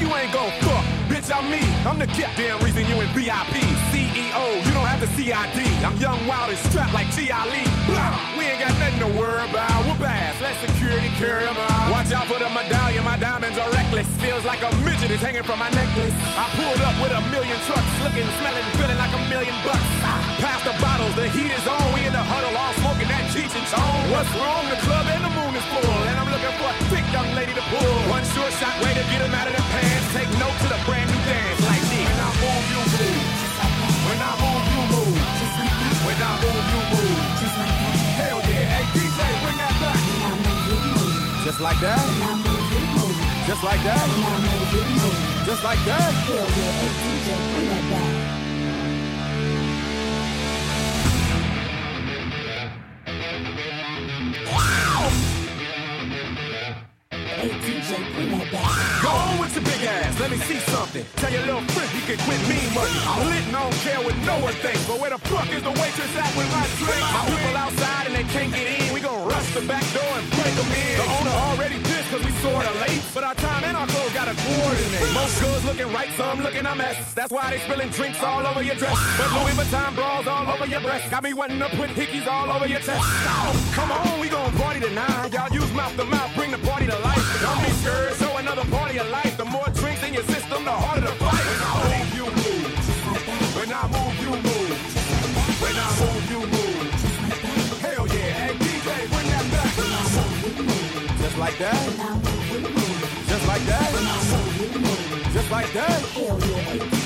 You ain't gon' fuck? Bitch, I'm me. I'm the goddamn reason you in VIP. CEO, you don't have the CID. I'm young, wild, and strapped like G. We ain't got nothing to worry about. We're bass. Let security carry 'em out. Watch out for the medallion. My diamonds are reckless. Feels like a midget is hanging from my necklace. I pulled up with a million trucks. Looking, smelling, feeling like a million bucks. Ah! Pass the bottles. The heat is on. We in the huddle all smoking that Cheech and Chong. What's wrong? The club and the moon is full. And I'm young lady to pull. One short shot way to get him out of the pants. Take note to the brand new dance like this. When I move, you move. When I move, you move. When I move, you move. Hell yeah. Hey, DJ, bring that back. Just like that? Just like that? Just like that? Go on with your big ass, let me see something. Tell your little friend he can quit me money. I'm lit and I don't care what no one thinks. But where the fuck is the waitress at with my drink? My people outside and they can't get in. We gon' rush the back door and break them in. The owner already pissed cause we sorta late. But our time Most girls looking right, some looking a mess. That's why they spilling drinks all over your dress. But Louis Vuitton bras all over your breast. Got me wanting to put hickeys all over your chest. Come on, we gon' party tonight. Y'all use mouth to mouth, bring the party to life. Don't be scared, show another party of life. The more drinks in your system, the harder the fight. When I move, you move. When I move, you move. When I move, you move. Hell yeah, hey DJ, bring that back. Just like that. Like that. Just like that.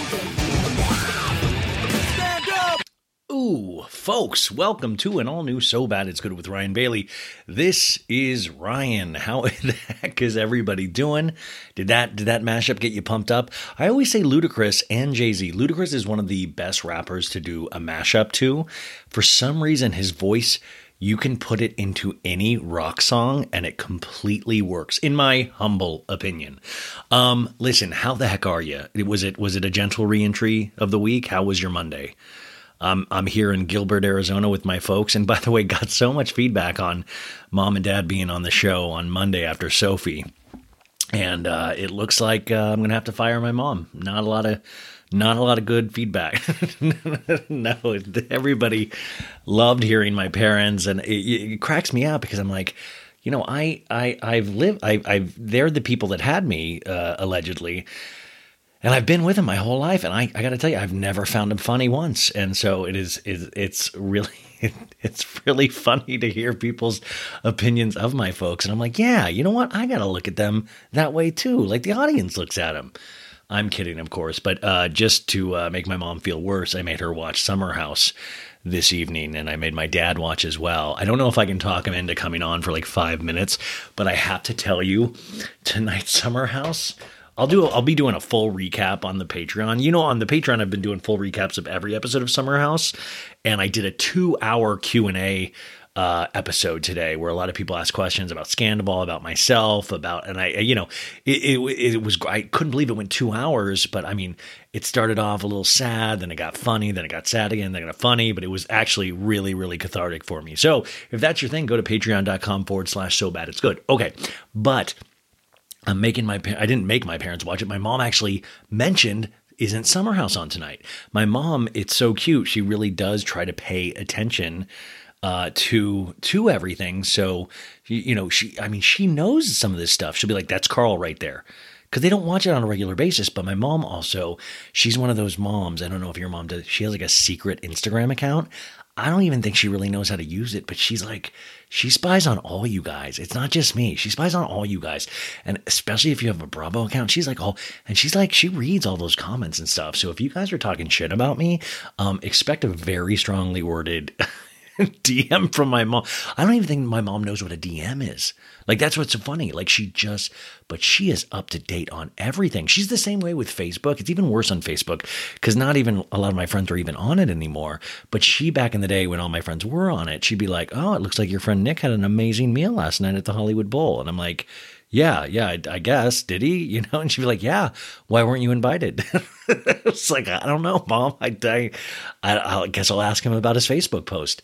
Ooh, folks, welcome to an all new So Bad It's Good with Ryan Bailey. This is Ryan. How the heck is everybody doing? Did that did that mashup get you pumped up? I always say Ludacris and Jay-Z. Ludacris is one of the best rappers to do a mashup to. For some reason his voice you can put it into any rock song and it completely works in my humble opinion. Um listen, how the heck are you? Was it was it a gentle reentry of the week? How was your Monday? I'm I'm here in Gilbert, Arizona with my folks. And by the way, got so much feedback on mom and dad being on the show on Monday after Sophie. And uh, it looks like uh, I'm gonna have to fire my mom. Not a lot of not a lot of good feedback. no, everybody loved hearing my parents, and it, it cracks me out because I'm like, you know, I I I've lived I I've they're the people that had me uh, allegedly, and I've been with him my whole life, and I, I got to tell you, I've never found him funny once, and so it is, it, it's really, it's really funny to hear people's opinions of my folks, and I'm like, yeah, you know what, I got to look at them that way too, like the audience looks at them. I'm kidding, of course, but uh, just to uh, make my mom feel worse, I made her watch Summer House this evening, and I made my dad watch as well. I don't know if I can talk him into coming on for like five minutes, but I have to tell you, tonight's Summer House. I'll do. I'll be doing a full recap on the Patreon. You know, on the Patreon, I've been doing full recaps of every episode of Summer House, and I did a two-hour Q and A uh, episode today where a lot of people ask questions about Scandal, about myself, about, and I, you know, it, it, it was. I couldn't believe it went two hours, but I mean, it started off a little sad, then it got funny, then it got sad again, then it got funny, but it was actually really, really cathartic for me. So if that's your thing, go to patreon.com forward slash so bad it's good. Okay, but. I'm making my I didn't make my parents watch it. My mom actually mentioned isn't Summer House on tonight. My mom, it's so cute. She really does try to pay attention uh, to to everything. So you, you know, she I mean, she knows some of this stuff. She'll be like, "That's Carl right there." Because they don't watch it on a regular basis. But my mom also, she's one of those moms. I don't know if your mom does. She has like a secret Instagram account. I don't even think she really knows how to use it, but she's like, she spies on all you guys. It's not just me. She spies on all you guys. And especially if you have a Bravo account, she's like, oh, and she's like, she reads all those comments and stuff. So if you guys are talking shit about me, um, expect a very strongly worded DM from my mom. I don't even think my mom knows what a DM is. Like that's what's so funny. Like she just, but she is up to date on everything. She's the same way with Facebook. It's even worse on Facebook because not even a lot of my friends are even on it anymore. But she back in the day when all my friends were on it, she'd be like, "Oh, it looks like your friend Nick had an amazing meal last night at the Hollywood Bowl," and I'm like. Yeah, yeah, I, I guess. Did he? You know, and she'd be like, "Yeah, why weren't you invited?" it's like I don't know, mom. I, I, I guess I'll ask him about his Facebook post.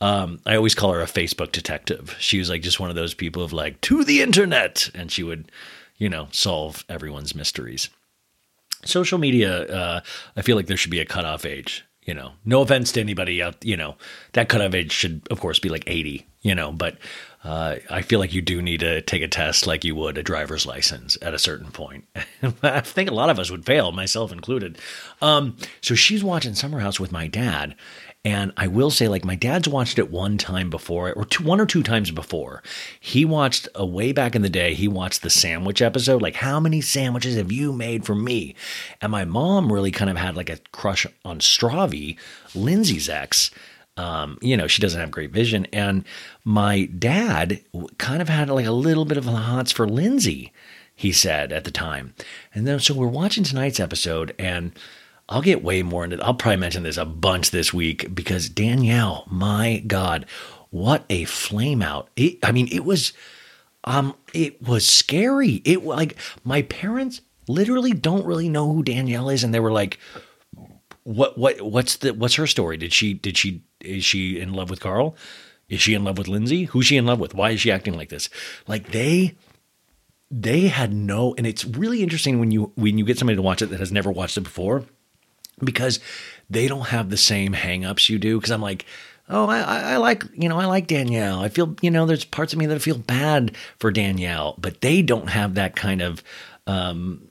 Um, I always call her a Facebook detective. She was like just one of those people of like to the internet, and she would, you know, solve everyone's mysteries. Social media, uh, I feel like there should be a cutoff age. You know, no offense to anybody out. You know, that cutoff age should, of course, be like eighty. You know, but uh, I feel like you do need to take a test like you would a driver's license at a certain point. I think a lot of us would fail, myself included. Um, so she's watching Summer House with my dad, and I will say, like, my dad's watched it one time before, or two, one or two times before. He watched a uh, way back in the day, he watched the sandwich episode. Like, how many sandwiches have you made for me? And my mom really kind of had like a crush on Stravi, Lindsay's ex. Um, you know, she doesn't have great vision. And my dad kind of had like a little bit of the hots for Lindsay, he said at the time. And then, so we're watching tonight's episode, and I'll get way more into it. I'll probably mention this a bunch this week because Danielle, my God, what a flame out. It, I mean, it was um it was scary. It like my parents literally don't really know who Danielle is and they were like what what what's the what's her story? Did she did she is she in love with Carl? Is she in love with Lindsay? Who's she in love with? Why is she acting like this? Like they they had no and it's really interesting when you when you get somebody to watch it that has never watched it before because they don't have the same hangups you do. Because I'm like, oh, I, I, like, you know, I like Danielle. I feel, you know, there's parts of me that feel bad for Danielle, but they don't have that kind of, um,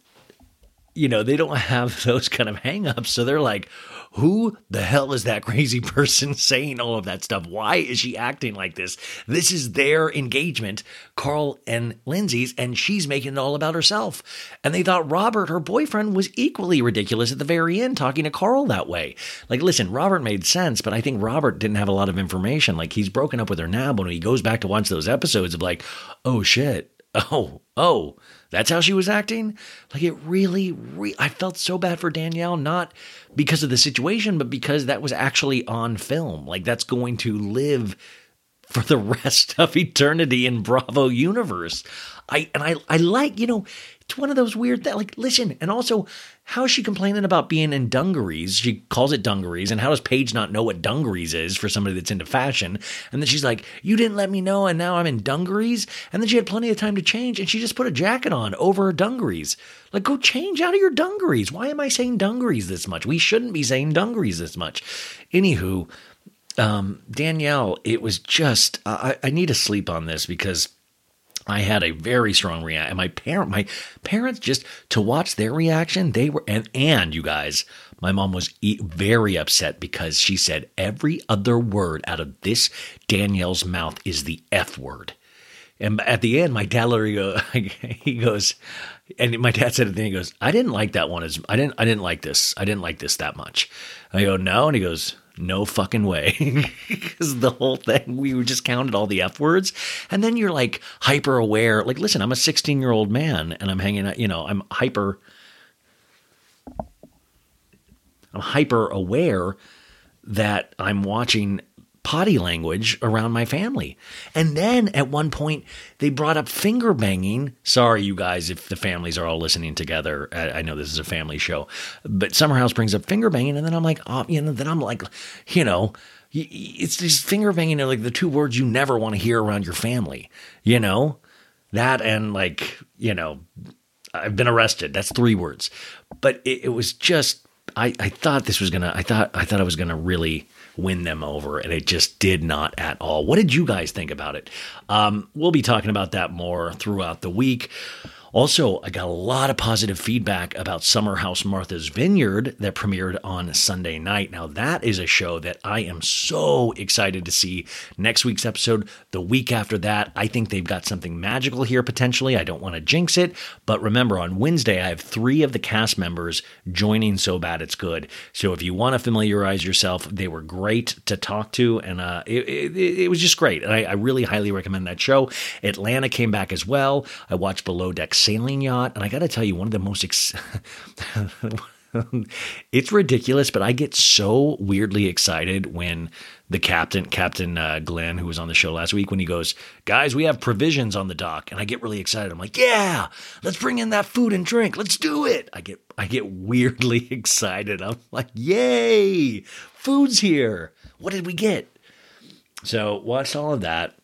you know, they don't have those kind of hangups. So they're like, who the hell is that crazy person saying all of that stuff? Why is she acting like this? This is their engagement, Carl and Lindsay's, and she's making it all about herself. And they thought Robert, her boyfriend, was equally ridiculous at the very end, talking to Carl that way. Like, listen, Robert made sense, but I think Robert didn't have a lot of information. Like, he's broken up with her now, but when he goes back to watch those episodes of like, oh shit, oh, oh, that's how she was acting. Like it really, re- I felt so bad for Danielle, not because of the situation, but because that was actually on film. Like that's going to live for the rest of eternity in Bravo universe. I and I I like, you know, it's one of those weird that like listen, and also how is she complaining about being in dungarees? She calls it dungarees, and how does Paige not know what dungarees is for somebody that's into fashion? And then she's like, "You didn't let me know, and now I'm in dungarees." And then she had plenty of time to change, and she just put a jacket on over her dungarees. Like, go change out of your dungarees. Why am I saying dungarees this much? We shouldn't be saying dungarees this much. Anywho, um, Danielle, it was just I, I need to sleep on this because I had a very strong reaction. My parent, my parents, just to watch their reaction, they were and and you guys, my mom was very upset because she said every other word out of this Danielle's mouth is the F word. And at the end, my dad literally he goes, and my dad said at the he goes, I didn't like that one as I didn't I didn't like this. I didn't like this that much. And I go, no, and he goes, no fucking way. Because the whole thing, we just counted all the F words. And then you're like hyper aware. Like, listen, I'm a 16 year old man and I'm hanging out, you know, I'm hyper. I'm hyper aware that I'm watching potty language around my family. And then at one point, they brought up finger banging. Sorry, you guys, if the families are all listening together. I, I know this is a family show, but Summer House brings up finger banging. And then I'm like, oh, you know, then I'm like, you know, it's just finger banging are like the two words you never want to hear around your family, you know? That and like, you know, I've been arrested. That's three words. But it, it was just I, I thought this was gonna I thought I thought I was gonna really win them over, and it just did not at all. What did you guys think about it? Um, we'll be talking about that more throughout the week. Also, I got a lot of positive feedback about Summer House Martha's Vineyard that premiered on Sunday night. Now, that is a show that I am so excited to see next week's episode. The week after that, I think they've got something magical here potentially. I don't want to jinx it, but remember, on Wednesday, I have three of the cast members joining So Bad It's Good. So if you want to familiarize yourself, they were great to talk to, and uh, it, it, it, was just great. And I, I really highly recommend that show. Atlanta came back as well. I watched Below Deck sailing yacht. And I got to tell you, one of the most. Ex- it's ridiculous, but I get so weirdly excited when the captain, Captain uh, Glenn, who was on the show last week, when he goes, "Guys, we have provisions on the dock," and I get really excited. I'm like, "Yeah, let's bring in that food and drink. Let's do it." I get, I get weirdly excited. I'm like, "Yay, food's here! What did we get?" So watched all of that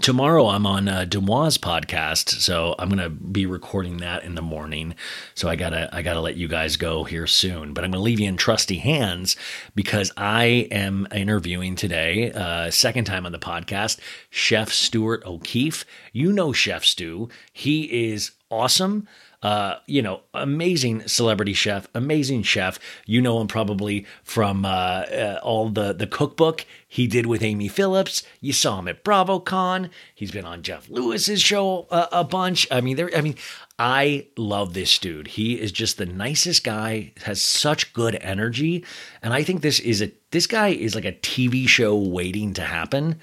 tomorrow I'm on uh, podcast, so I'm gonna be recording that in the morning. So I gotta I gotta let you guys go here soon, but I'm gonna leave you in trusty hands because I am interviewing today, uh, second time on the podcast, Chef Stuart O'Keeffe. You know Chef Stu, he is awesome uh, you know, amazing celebrity chef, amazing chef. You know him probably from uh, uh, all the the cookbook he did with Amy Phillips. You saw him at BravoCon. He's been on Jeff Lewis's show a, a bunch. I mean, there. I mean, I love this dude. He is just the nicest guy. Has such good energy, and I think this is a this guy is like a TV show waiting to happen.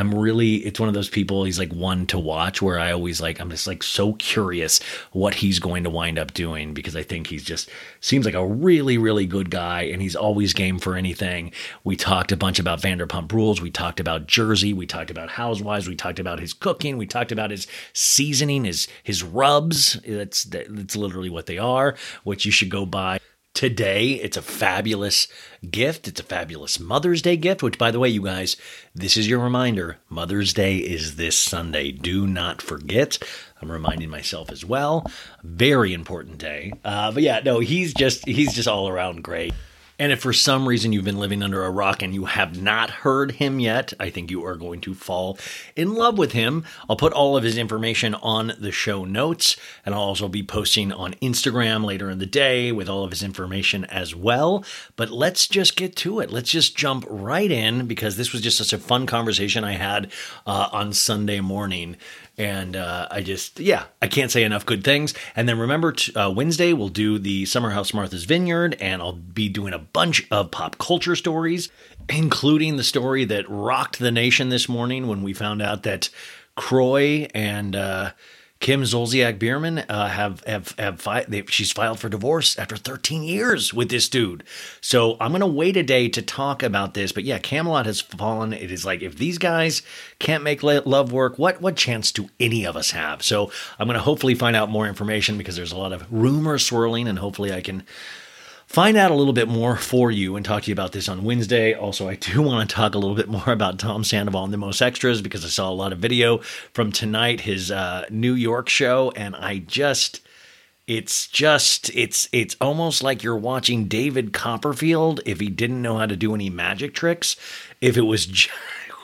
I'm really it's one of those people he's like one to watch where I always like I'm just like so curious what he's going to wind up doing because I think he's just seems like a really really good guy and he's always game for anything. We talked a bunch about Vanderpump Rules, we talked about Jersey, we talked about Housewives, we talked about his cooking, we talked about his seasoning, his his rubs. That's that's literally what they are, which you should go buy today. It's a fabulous gift. It's a fabulous Mother's Day gift, which, by the way, you guys, this is your reminder Mother's Day is this Sunday. Do not forget. I'm reminding myself as well. Very important day. Uh, but yeah, no, he's just he's just all around great. And if for some reason you've been living under a rock and you have not heard him yet, I think you are going to fall in love with him. I'll put all of his information on the show notes, and I'll also be posting on Instagram later in the day with all of his information as well. But let's just get to it. Let's just jump right in because this was just such a fun conversation I had uh, on Sunday morning and uh, I just yeah I can't say enough good things. And then remember t- uh, Wednesday we'll do the Summer House Martha's Vineyard, and I'll be doing a bunch of pop culture stories, including the story that rocked the nation this morning when we found out that Croy and uh, Kim Zolciak Biermann uh, have have have fi- they, she's filed for divorce after 13 years with this dude. So I'm gonna wait a day to talk about this. But yeah, Camelot has fallen. It is like if these guys can't make love work, what what chance do any of us have? So I'm gonna hopefully find out more information because there's a lot of rumor swirling, and hopefully I can find out a little bit more for you and talk to you about this on Wednesday. Also, I do want to talk a little bit more about Tom Sandoval and the Most Extras because I saw a lot of video from tonight, his uh, New York show, and I just. It's just it's it's almost like you're watching David Copperfield if he didn't know how to do any magic tricks. If it was just,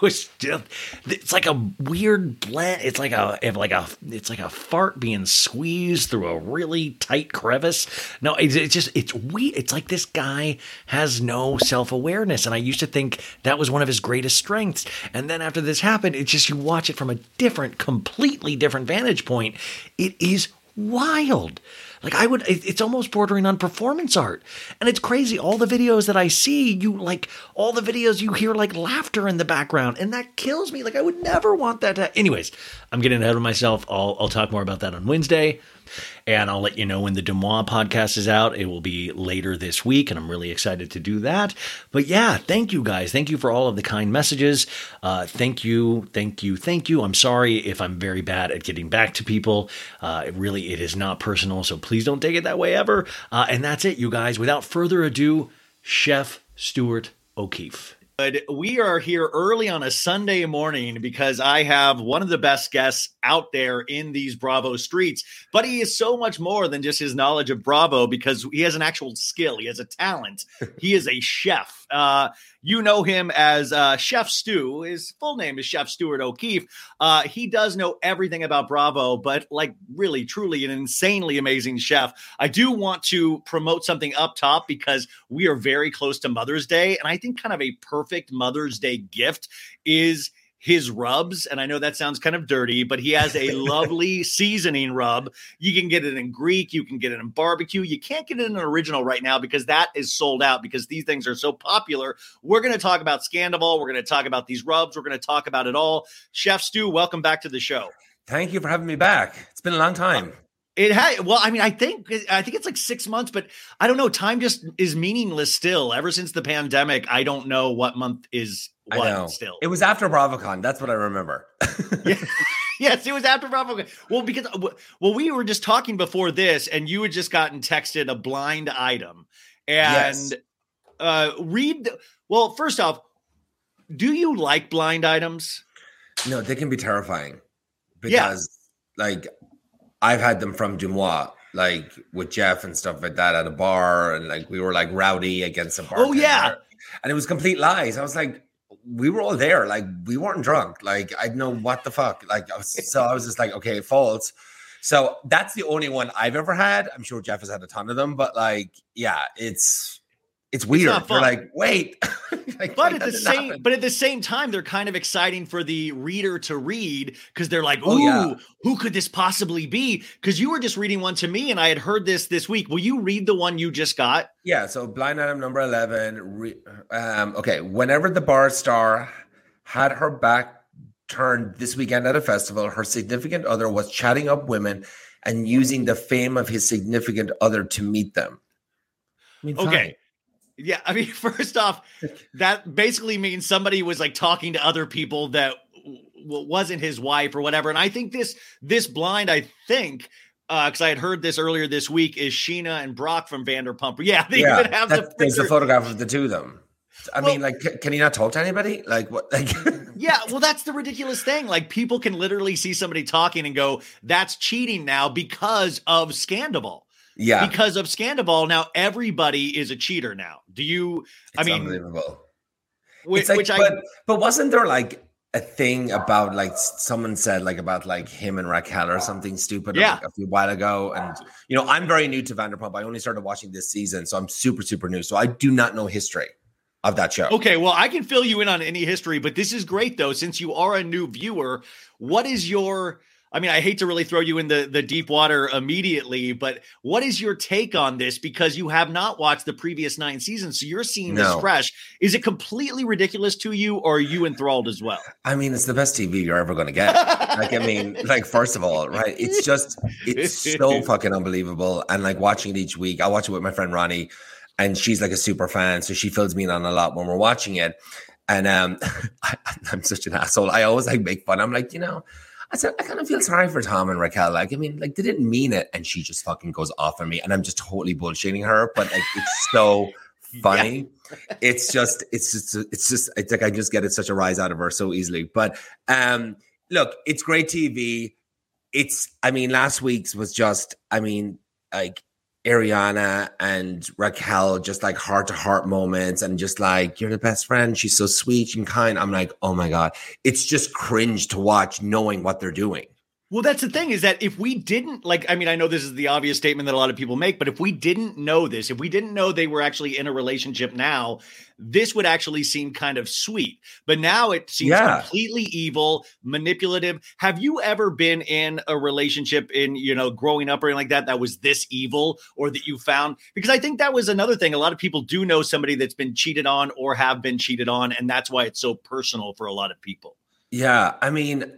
was just it's like a weird blend. It's like a like a it's like a fart being squeezed through a really tight crevice. No, it's, it's just it's we. It's like this guy has no self awareness, and I used to think that was one of his greatest strengths. And then after this happened, it's just you watch it from a different, completely different vantage point. It is wild. Like I would, it's almost bordering on performance art. And it's crazy. All the videos that I see, you like, all the videos you hear like laughter in the background. And that kills me. Like I would never want that to. Anyways, I'm getting ahead of myself. I'll, I'll talk more about that on Wednesday. And I'll let you know when the Demois podcast is out. It will be later this week, and I'm really excited to do that. But yeah, thank you guys. Thank you for all of the kind messages. Uh, thank you, thank you, thank you. I'm sorry if I'm very bad at getting back to people. Uh, it really, it is not personal, so please don't take it that way ever. Uh, and that's it, you guys. Without further ado, Chef Stuart O'Keeffe. But we are here early on a Sunday morning because I have one of the best guests out there in these Bravo streets. But he is so much more than just his knowledge of Bravo because he has an actual skill. He has a talent. he is a chef. Uh, you know him as uh, Chef Stu. His full name is Chef Stuart O'Keeffe. Uh, he does know everything about Bravo, but like really, truly an insanely amazing chef. I do want to promote something up top because we are very close to Mother's Day. And I think kind of a perfect Mother's Day gift is his rubs. And I know that sounds kind of dirty, but he has a lovely seasoning rub. You can get it in Greek, you can get it in barbecue. You can't get it in an original right now because that is sold out because these things are so popular. We're going to talk about Scandoval. We're going to talk about these rubs. We're going to talk about it all. Chef Stu, welcome back to the show. Thank you for having me back. It's been a long time. It had well, I mean, I think I think it's like six months, but I don't know. Time just is meaningless still. Ever since the pandemic, I don't know what month is what I know. still. It was after BravoCon. That's what I remember. Yeah. yes, it was after BravoCon. Well, because well, we were just talking before this, and you had just gotten texted a blind item, and Yes. uh read. The, well, first off, do you like blind items? no, they can be terrifying Yeah. because, like, I've had them from Dumois, like with Jeff and stuff like that at a bar, and like we were like rowdy against a bar. Oh, yeah. and it was complete lies. I was like, we were all there, like we weren't drunk. Like I know what the fuck. Like I was, so I was just like, okay, false. So that's the only one I've ever had. I'm sure Jeff has had a ton of them, but like, yeah, it's it's weird. not You're like, wait, Like, But at the same, happen. but at the same time, they're kind of exciting for the reader to read because they're like, "Ooh, Oh, yeah. who could this possibly be?" Because you were just reading one to me, and I had heard this this week. Will you read the one you just got? Yeah, so blind item number 11. Re, um, okay, whenever the bar star had her back turned this weekend at a festival, her significant other was chatting up women and using the fame of his significant other to meet them. I mean, Okay. Yeah, I mean, first off, that basically means somebody was like talking to other people that w- wasn't his wife or whatever. And I think this this blind, I think, uh, because I had heard this earlier this week, is Scheana and Brock from Vanderpump. Yeah, they yeah, even have the there's a photograph of the two of them. I Well- mean, like, ca- can he not talk to anybody? Like, what? Like, Yeah, well, that's the ridiculous thing. Like, people can literally see somebody talking and go, "That's cheating now" because of Scandoval. Yeah, Because of Scandoval, now everybody is a cheater. Now, do you? I mean, unbelievable. which, it's like, which I but, but wasn't there like a thing about like someone said like about like him and Raquel or something stupid Yeah. like, a few while ago? And you know, I'm very new to Vanderpump. I only started watching this season, so I'm super super new. So I do not know history of that show. Okay, well, I can fill you in on any history, but this is great though, since you are a new viewer. What is your I mean, I hate to really throw you in the, the deep water immediately, but what is your take on this? Because you have not watched the previous nine seasons, so you're seeing this fresh. Is it completely ridiculous to you, or are you enthralled as well? I mean, it's the best TV you're ever going to get. like, I mean, like first of all, right? It's just it's so fucking unbelievable. And like watching it each week, I watch it with my friend Ronnie, and she's like a super fan, so she fills me in on a lot when we're watching it. And um, I, I'm such an asshole. I always like make fun. I'm like, you know, I said I kind of feel sorry for Tom and Raquel. Like, I mean, like they didn't mean it, and she just fucking goes off on me, and I'm just totally bullshitting her. But like, it's so funny. It's just, it's just, it's just, it's like I just get it such a rise out of her so easily. But um, look, it's great TV. It's, I mean, last week's was just, I mean, like Ariana and Raquel, just like heart to heart moments, and just like you're the best friend. She's so sweet and kind. I'm like, oh my god, it's just cringe to watch, knowing what they're doing. Well, that's the thing is that if we didn't like, I mean, I know this is the obvious statement that a lot of people make, but if we didn't know this, if we didn't know they were actually in a relationship now, this would actually seem kind of sweet. But now it seems Yeah. completely evil, manipulative. Have you ever been in a relationship in, you know, growing up or anything like that that was this evil or that you found? Because I think that was another thing. A lot of people do know somebody that's been cheated on or have been cheated on, and that's why it's so personal for a lot of people. Yeah, I mean,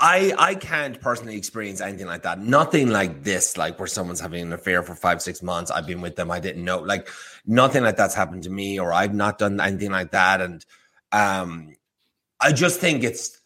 I I can't personally experience anything like that. Nothing like this, like where someone's having an affair for five, six months. I've been with them. I didn't know. Like nothing like that's happened to me, or I've not done anything like that. And um, I just think it's.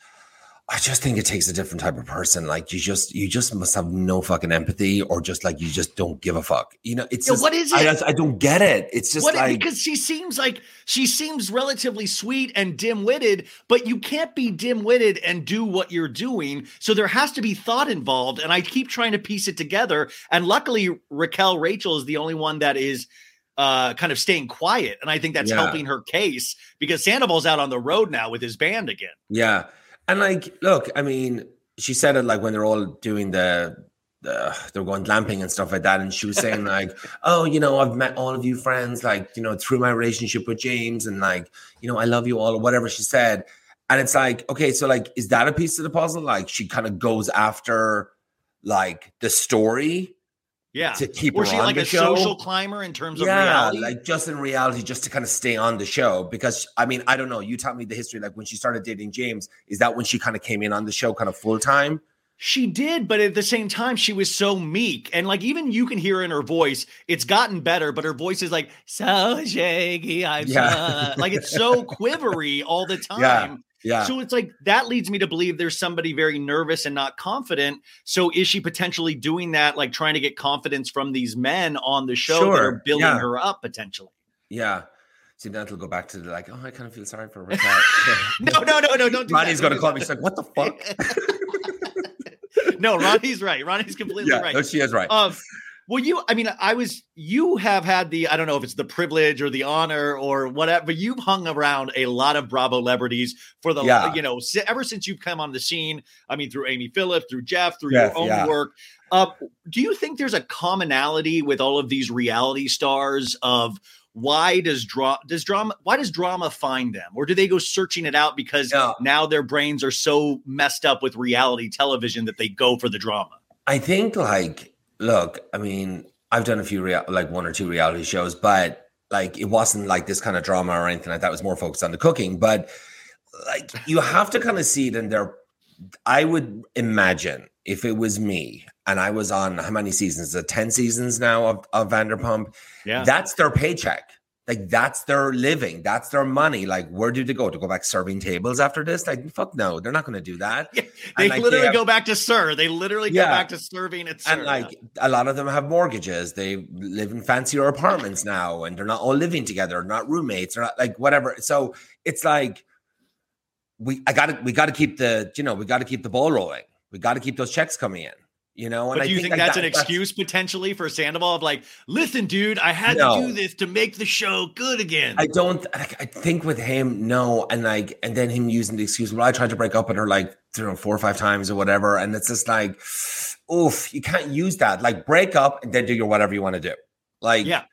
I just think it takes a different type of person. Like you just, you just must have no fucking empathy, or just like you just don't give a fuck. You know, it's Yeah, just, what is I, it? just- I don't get it. It's just What, like because she seems like she seems relatively sweet and dim-witted, but you can't be dim-witted and do what you're doing. So there has to be thought involved. And I keep trying to piece it together. And luckily, Raquel Rachel is the only one that is uh, kind of staying quiet, and I think that's Yeah. helping her case because Sandoval's out on the road now with his band again. Yeah. And like, look, I mean, she said it like when they're all doing the, the they're going glamping and stuff like that. And she was saying, like, oh, you know, I've met all of you friends, like, you know, through my relationship with James, and like, you know, I love you all, or whatever she said. And it's like, okay, so like, is that a piece of the puzzle? Like, she kind of goes after like the story Yeah, to keep was she like a show. social climber in terms of yeah, reality? like just in reality, just to kind of stay on the show. Because I mean, I don't know. You taught me the history. Like when she started dating James, is that when she kind of came in on the show, kind of full time? She did, but at the same time, she was so meek. And like, even you can hear in her voice, it's gotten better, but her voice is like, so shaky. I'm Yeah. like, it's so quivery all the time. Yeah, Yeah, So it's like that leads me to believe there's somebody very nervous and not confident. So is she potentially doing that, like trying to get confidence from these men on the show that Sure, are building yeah. her up potentially? yeah. See, then it'll go back to the like, oh, I kind of feel sorry for her. No, no, no, no, don't do Ronnie's gonna call me. She's like, what the fuck? no, Ronnie's right. Ronnie's completely yeah, right. no, she is right. Um, well, you, I mean, I was, you have had the, I don't know if it's the privilege or the honor or whatever, but you've hung around a lot of Bravo celebrities for the, Yeah. you know, ever since you've come on the scene. I mean, through Amy Phillips, through Jeff, through Jeff, your own yeah. work. Uh, do you think there's a commonality with all of these reality stars of why does drama does drama why does drama find them or do they go searching it out because Yeah. now their brains are so messed up with reality television that they go for the drama I think like look, I mean, I've done a few rea- like one or two reality shows, but like it wasn't like this kind of drama or anything like that. It was more focused on the cooking. But like you have to kind of see it in their I would imagine if it was me and I was on how many seasons? The 10 seasons now of, of Vanderpump. yeah That's their paycheck. Like that's their living. That's their money. Like where do they go? To go back serving tables after this? Like fuck no, they're not gonna do that. they And, like, they literally have- go back to SUR. They literally go back to serving at SUR. And like a lot of them have mortgages. They live in fancier apartments now, and they're not all living together, not roommates, they're not like whatever. So it's like we I gotta we gotta keep the you know, we gotta keep the ball rolling. We gotta keep those checks coming in. You know, but do you think, that's that- an excuse potentially for Sandoval of like, listen, dude, I had No. to do this to make the show good again. I don't. I think with him, no, and like, and then him using the excuse. Well, I tried to break up with her like you know four or five times or whatever, and it's just like, oof, you can't use that. Like, break up and then do your whatever you want to do. Like, Yeah.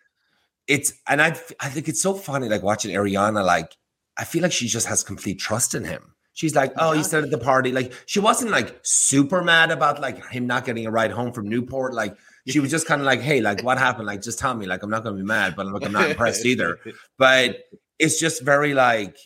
it's and I I think it's so funny like watching Ariana. Like, I feel like she just has complete trust in him. She's like, oh, he said at the party. Like, she wasn't like super mad about like him not getting a ride home from Newport. Like, she was just kind of like, hey, like, what happened? Like, just tell me. Like, I'm not going to be mad, but I'm like, I'm not impressed either but it's just very like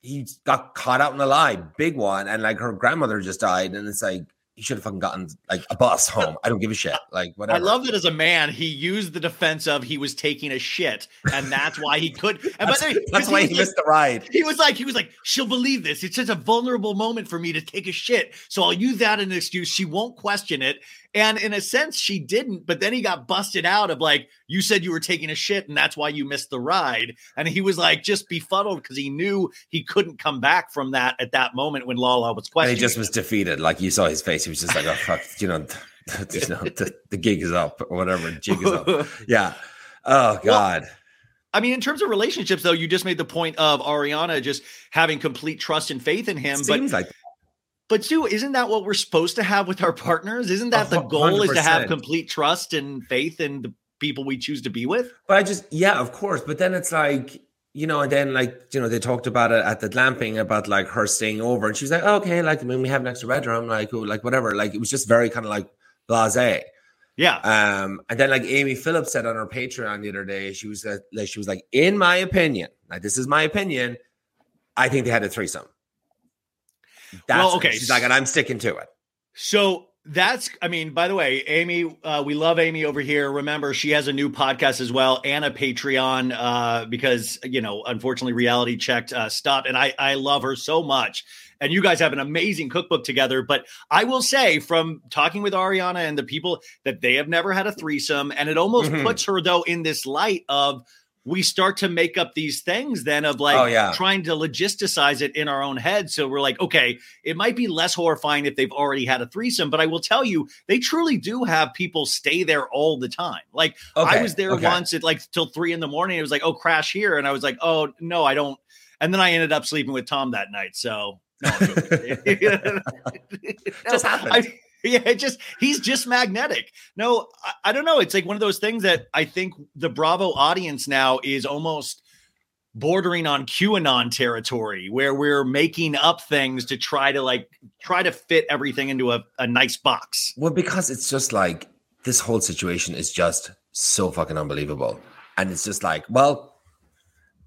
he got caught out in a lie, big one, and like her grandmother just died, and it's like he should have fucking gotten like a bus home. I don't give a shit, like whatever. I love that as a man, he used the defense of he was taking a shit, and that's why he could. And That's, but that's why he missed the ride. he was like, he was like, she'll believe this. It's just a vulnerable moment for me to take a shit, so I'll use that as an excuse. She won't question it, and in a sense, she didn't. But then he got busted out of like, you said you were taking a shit, and that's why you missed the ride. And he was like, just befuddled because he knew he couldn't come back from that at that moment when Lala was And he just was defeated. Like you saw his face. He was just like, oh fuck, you know, you know the, the gig is up or whatever. Jig is up. Yeah. Oh God. I mean, in terms of relationships, though, you just made the point of Ariana just having complete trust and faith in him. But Seems like but Stu, isn't that what we're supposed to have with our partners? Isn't that the hu- goal? Is to have complete trust and faith in the people we choose to be with? But I just, yeah, of course. But then it's like, you know, and then like, you know, they talked about it at the glamping about like her staying over, and she was like, oh, okay, like, I mean, we have an extra bedroom, like, oh, like whatever. Like, it was just very kind of like blasé. Yeah. Um, and then like Amy Phillips said on her Patreon the other day, she was uh, like, she was like, in my opinion, like this is my opinion, I think they had a threesome. That's Well, okay, She's like, and I'm sticking to it. So that's, I mean, by the way, Amy, uh, we love Amy over here. Remember, she has a new podcast as well and a Patreon uh, because, you know, unfortunately, Reality Checked uh, stopped. And I, I love her so much. And you guys have an amazing cookbook together. But I will say, from talking with Ariana and the people, that they have never had a threesome. And it almost Mhm. puts her, though, in this light of, we start to make up these things then of like Oh, yeah. trying to logisticize it in our own head. So we're like, okay, it might be less horrifying if they've already had a threesome, but I will tell you, they truly do have people stay there all the time. Like I was there okay. once at like till three in the morning. It was like, oh, crash here. And I was like, oh, no, I don't. And then I ended up sleeping with Tom that night. So no, Just happened. I- yeah, it just he's just magnetic. No, I, I don't know. It's like one of those things that I think the Bravo audience now is almost bordering on QAnon territory, where we're making up things to try to like try to fit everything into a, a nice box. Well, because it's just like this whole situation is just so fucking unbelievable. And it's just like, well,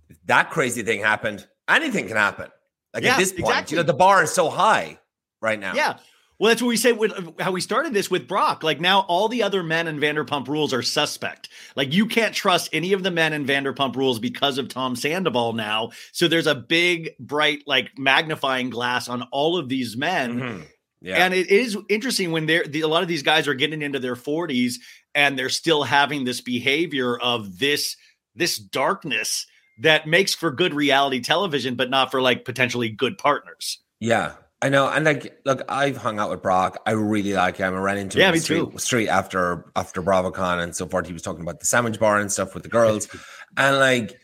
if that crazy thing happened, anything can happen. Like Yeah, at this point, exactly. you know, the bar is so high right now. Yeah. Well, that's what we say with how we started this with Brock. Like now, all the other men in Vanderpump Rules are suspect. Like you can't trust any of the men in Vanderpump Rules because of Tom Sandoval now. So there's a big, bright, like magnifying glass on all of these men. Mhm. Yeah. And it is interesting when they're the, a lot of these guys are getting into their 40s and they're still having this behavior of this this darkness that makes for good reality television, but not for like potentially good partners. Yeah, I know. And like, look, I've hung out with Brock. I really like him. I ran into Yeah, him me street, too. street after after BravoCon and so forth. He was talking about the sandwich bar and stuff with the girls, and like,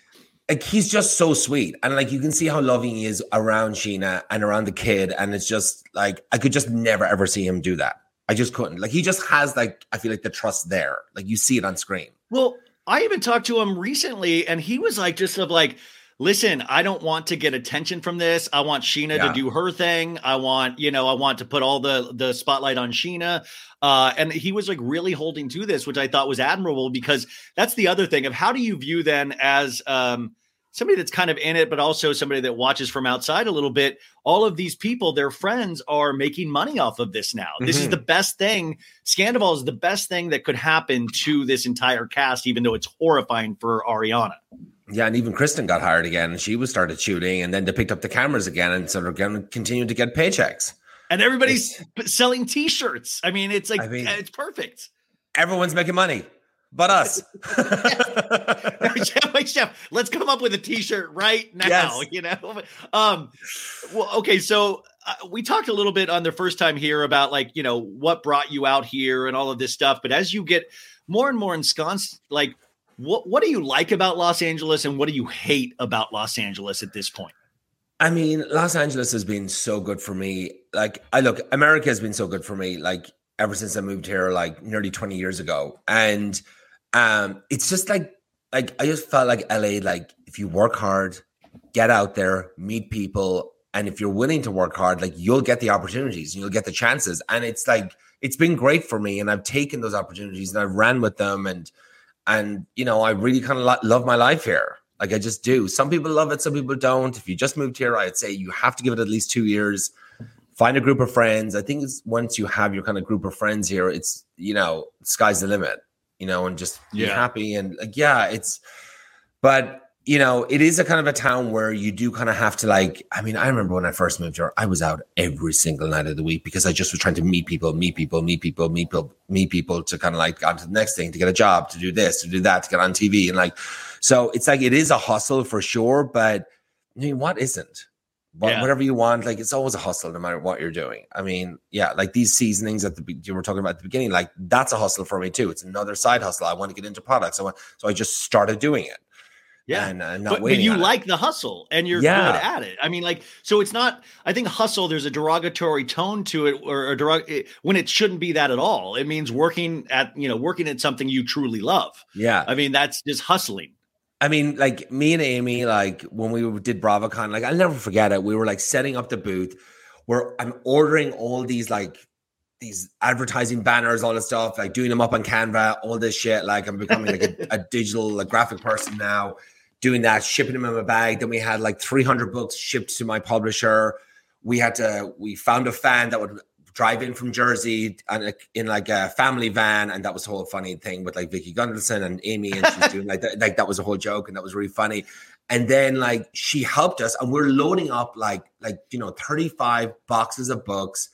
like he's just so sweet. And like, you can see how loving he is around Scheana and around the kid. And it's just like I could just never ever see him do that. I just couldn't. Like, he just has like I feel like the trust there. Like you see it on screen. Well, I even talked to him recently, and he was like, just of like, listen, I don't want to get attention from this. I want Scheana Yeah. to do her thing. I want, you know, I want to put all the the spotlight on Scheana. Uh, and he was like really holding to this, which I thought was admirable because that's the other thing of how do you view then as um somebody that's kind of in it, but also somebody that watches from outside a little bit. All of these people, their friends, are making money off of this now. This is Mhm. the best thing. Scandoval is the best thing that could happen to this entire cast, even though it's horrifying for Ariana. Yeah, and even Kristen got hired again, and she was started shooting, and then they picked up the cameras again, and sort of going to continue to get paychecks. And everybody's p- selling T-shirts. I mean, it's like I mean- it's perfect. Everyone's making money, but us. Jeff, Jeff, let's come up with a T-shirt right now. Yes. You know, um, well, okay, so uh, we talked a little bit on the first time here about like you know what brought you out here and all of this stuff. But as you get more and more ensconced, like what what do you like about Los Angeles and what do you hate about Los Angeles at this point? I mean, Los Angeles has been so good for me. Like, I look, America has been so good for me. Like, ever since I moved here, like nearly twenty years ago, and um, it's just like, like I just felt like LA. Like, if you work hard, get out there, meet people, and if you're willing to work hard, like you'll get the opportunities and you'll get the chances. And it's like it's been great for me, and I've taken those opportunities and I've ran with them, and and you know, I really kind of lo- love my life here. Like I just do. Some people love it, some people don't. If you just moved here, I'd say you have to give it at least two years. Find a group of friends. I think it's once you have your kind of group of friends here, it's you know, sky's the limit. You know, and just be Yeah. happy and like yeah, it's. But you know, it is a kind of a town where you do kind of have to like. I mean, I remember when I first moved here, I was out every single night of the week because I just was trying to meet people, meet people, meet people, meet people, meet people to kind of like on to the next thing, to get a job, to do this, to do that, to get on TV, and like, so it's like it is a hustle for sure. But I mean, what isn't? Yeah. Whatever you want, like it's always a hustle, no matter what you're doing. I mean, yeah, like these seasonings at the you were talking about at the beginning, like that's a hustle for me too. It's another side hustle. I want to get into products. I want, so I just started doing it. And, uh, not but, but you on it. like the hustle and you're Yeah. good at it. I mean, like, so it's not. I think hustle. There's a derogatory tone to it, or a derog- it- when it shouldn't be that at all. It means working at you know working at something you truly love. yeah. I mean, that's just hustling. I mean, like me and Amy, like when we did BravoCon, like I'll never forget it. We were like setting up the booth where I'm ordering all these like these advertising banners, all this stuff, like doing them up on Canva, all this shit. Like I'm becoming like a, a digital like, graphic person now, doing that, shipping them in my bag. Then we had like 300 books shipped to my publisher. We had to, we found a fan that would drive in from Jersey and in like a family van, and that was the whole funny thing with like Vicki Gunvalson and Amy, and she's doing like that. Like that was a whole joke, and that was really funny. And then like she helped us, and we're loading up like like you know 35 boxes of books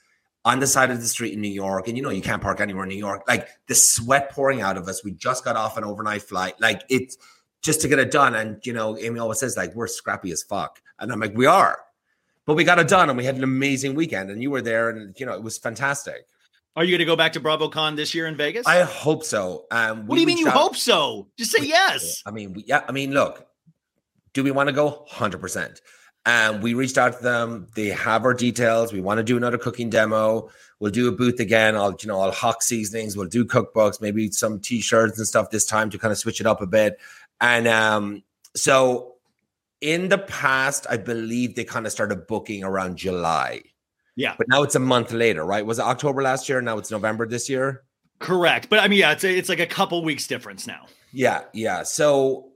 on the side of the street in New York. And you know you can't park anywhere in New York. Like the sweat pouring out of us. We just got off an overnight flight. Like it's just to get it done. And you know, Amy always says like we're scrappy as fuck, and I'm like we are, but we got it done, and we had an amazing weekend, and you were there, and you know it was fantastic. Are you going to go back to BravoCon this year in Vegas? I hope so. Um, what do you mean you out- hope so? Just say yes. I mean, we, yeah. I mean, look, do we want to go? Hundred percent. Um, we reached out to them. They have our details. We want to do another cooking demo. We'll do a booth again. I'll, you know, I'll hawk seasonings. We'll do cookbooks, maybe some t-shirts and stuff this time to kind of switch it up a bit. And um, so in the past, I believe they kind of started booking around July. Yeah. But now it's a month later, right? Was it October last year? Now it's November this year? Correct. But I mean, yeah, it's a, it's like a couple weeks difference now. Yeah, yeah. So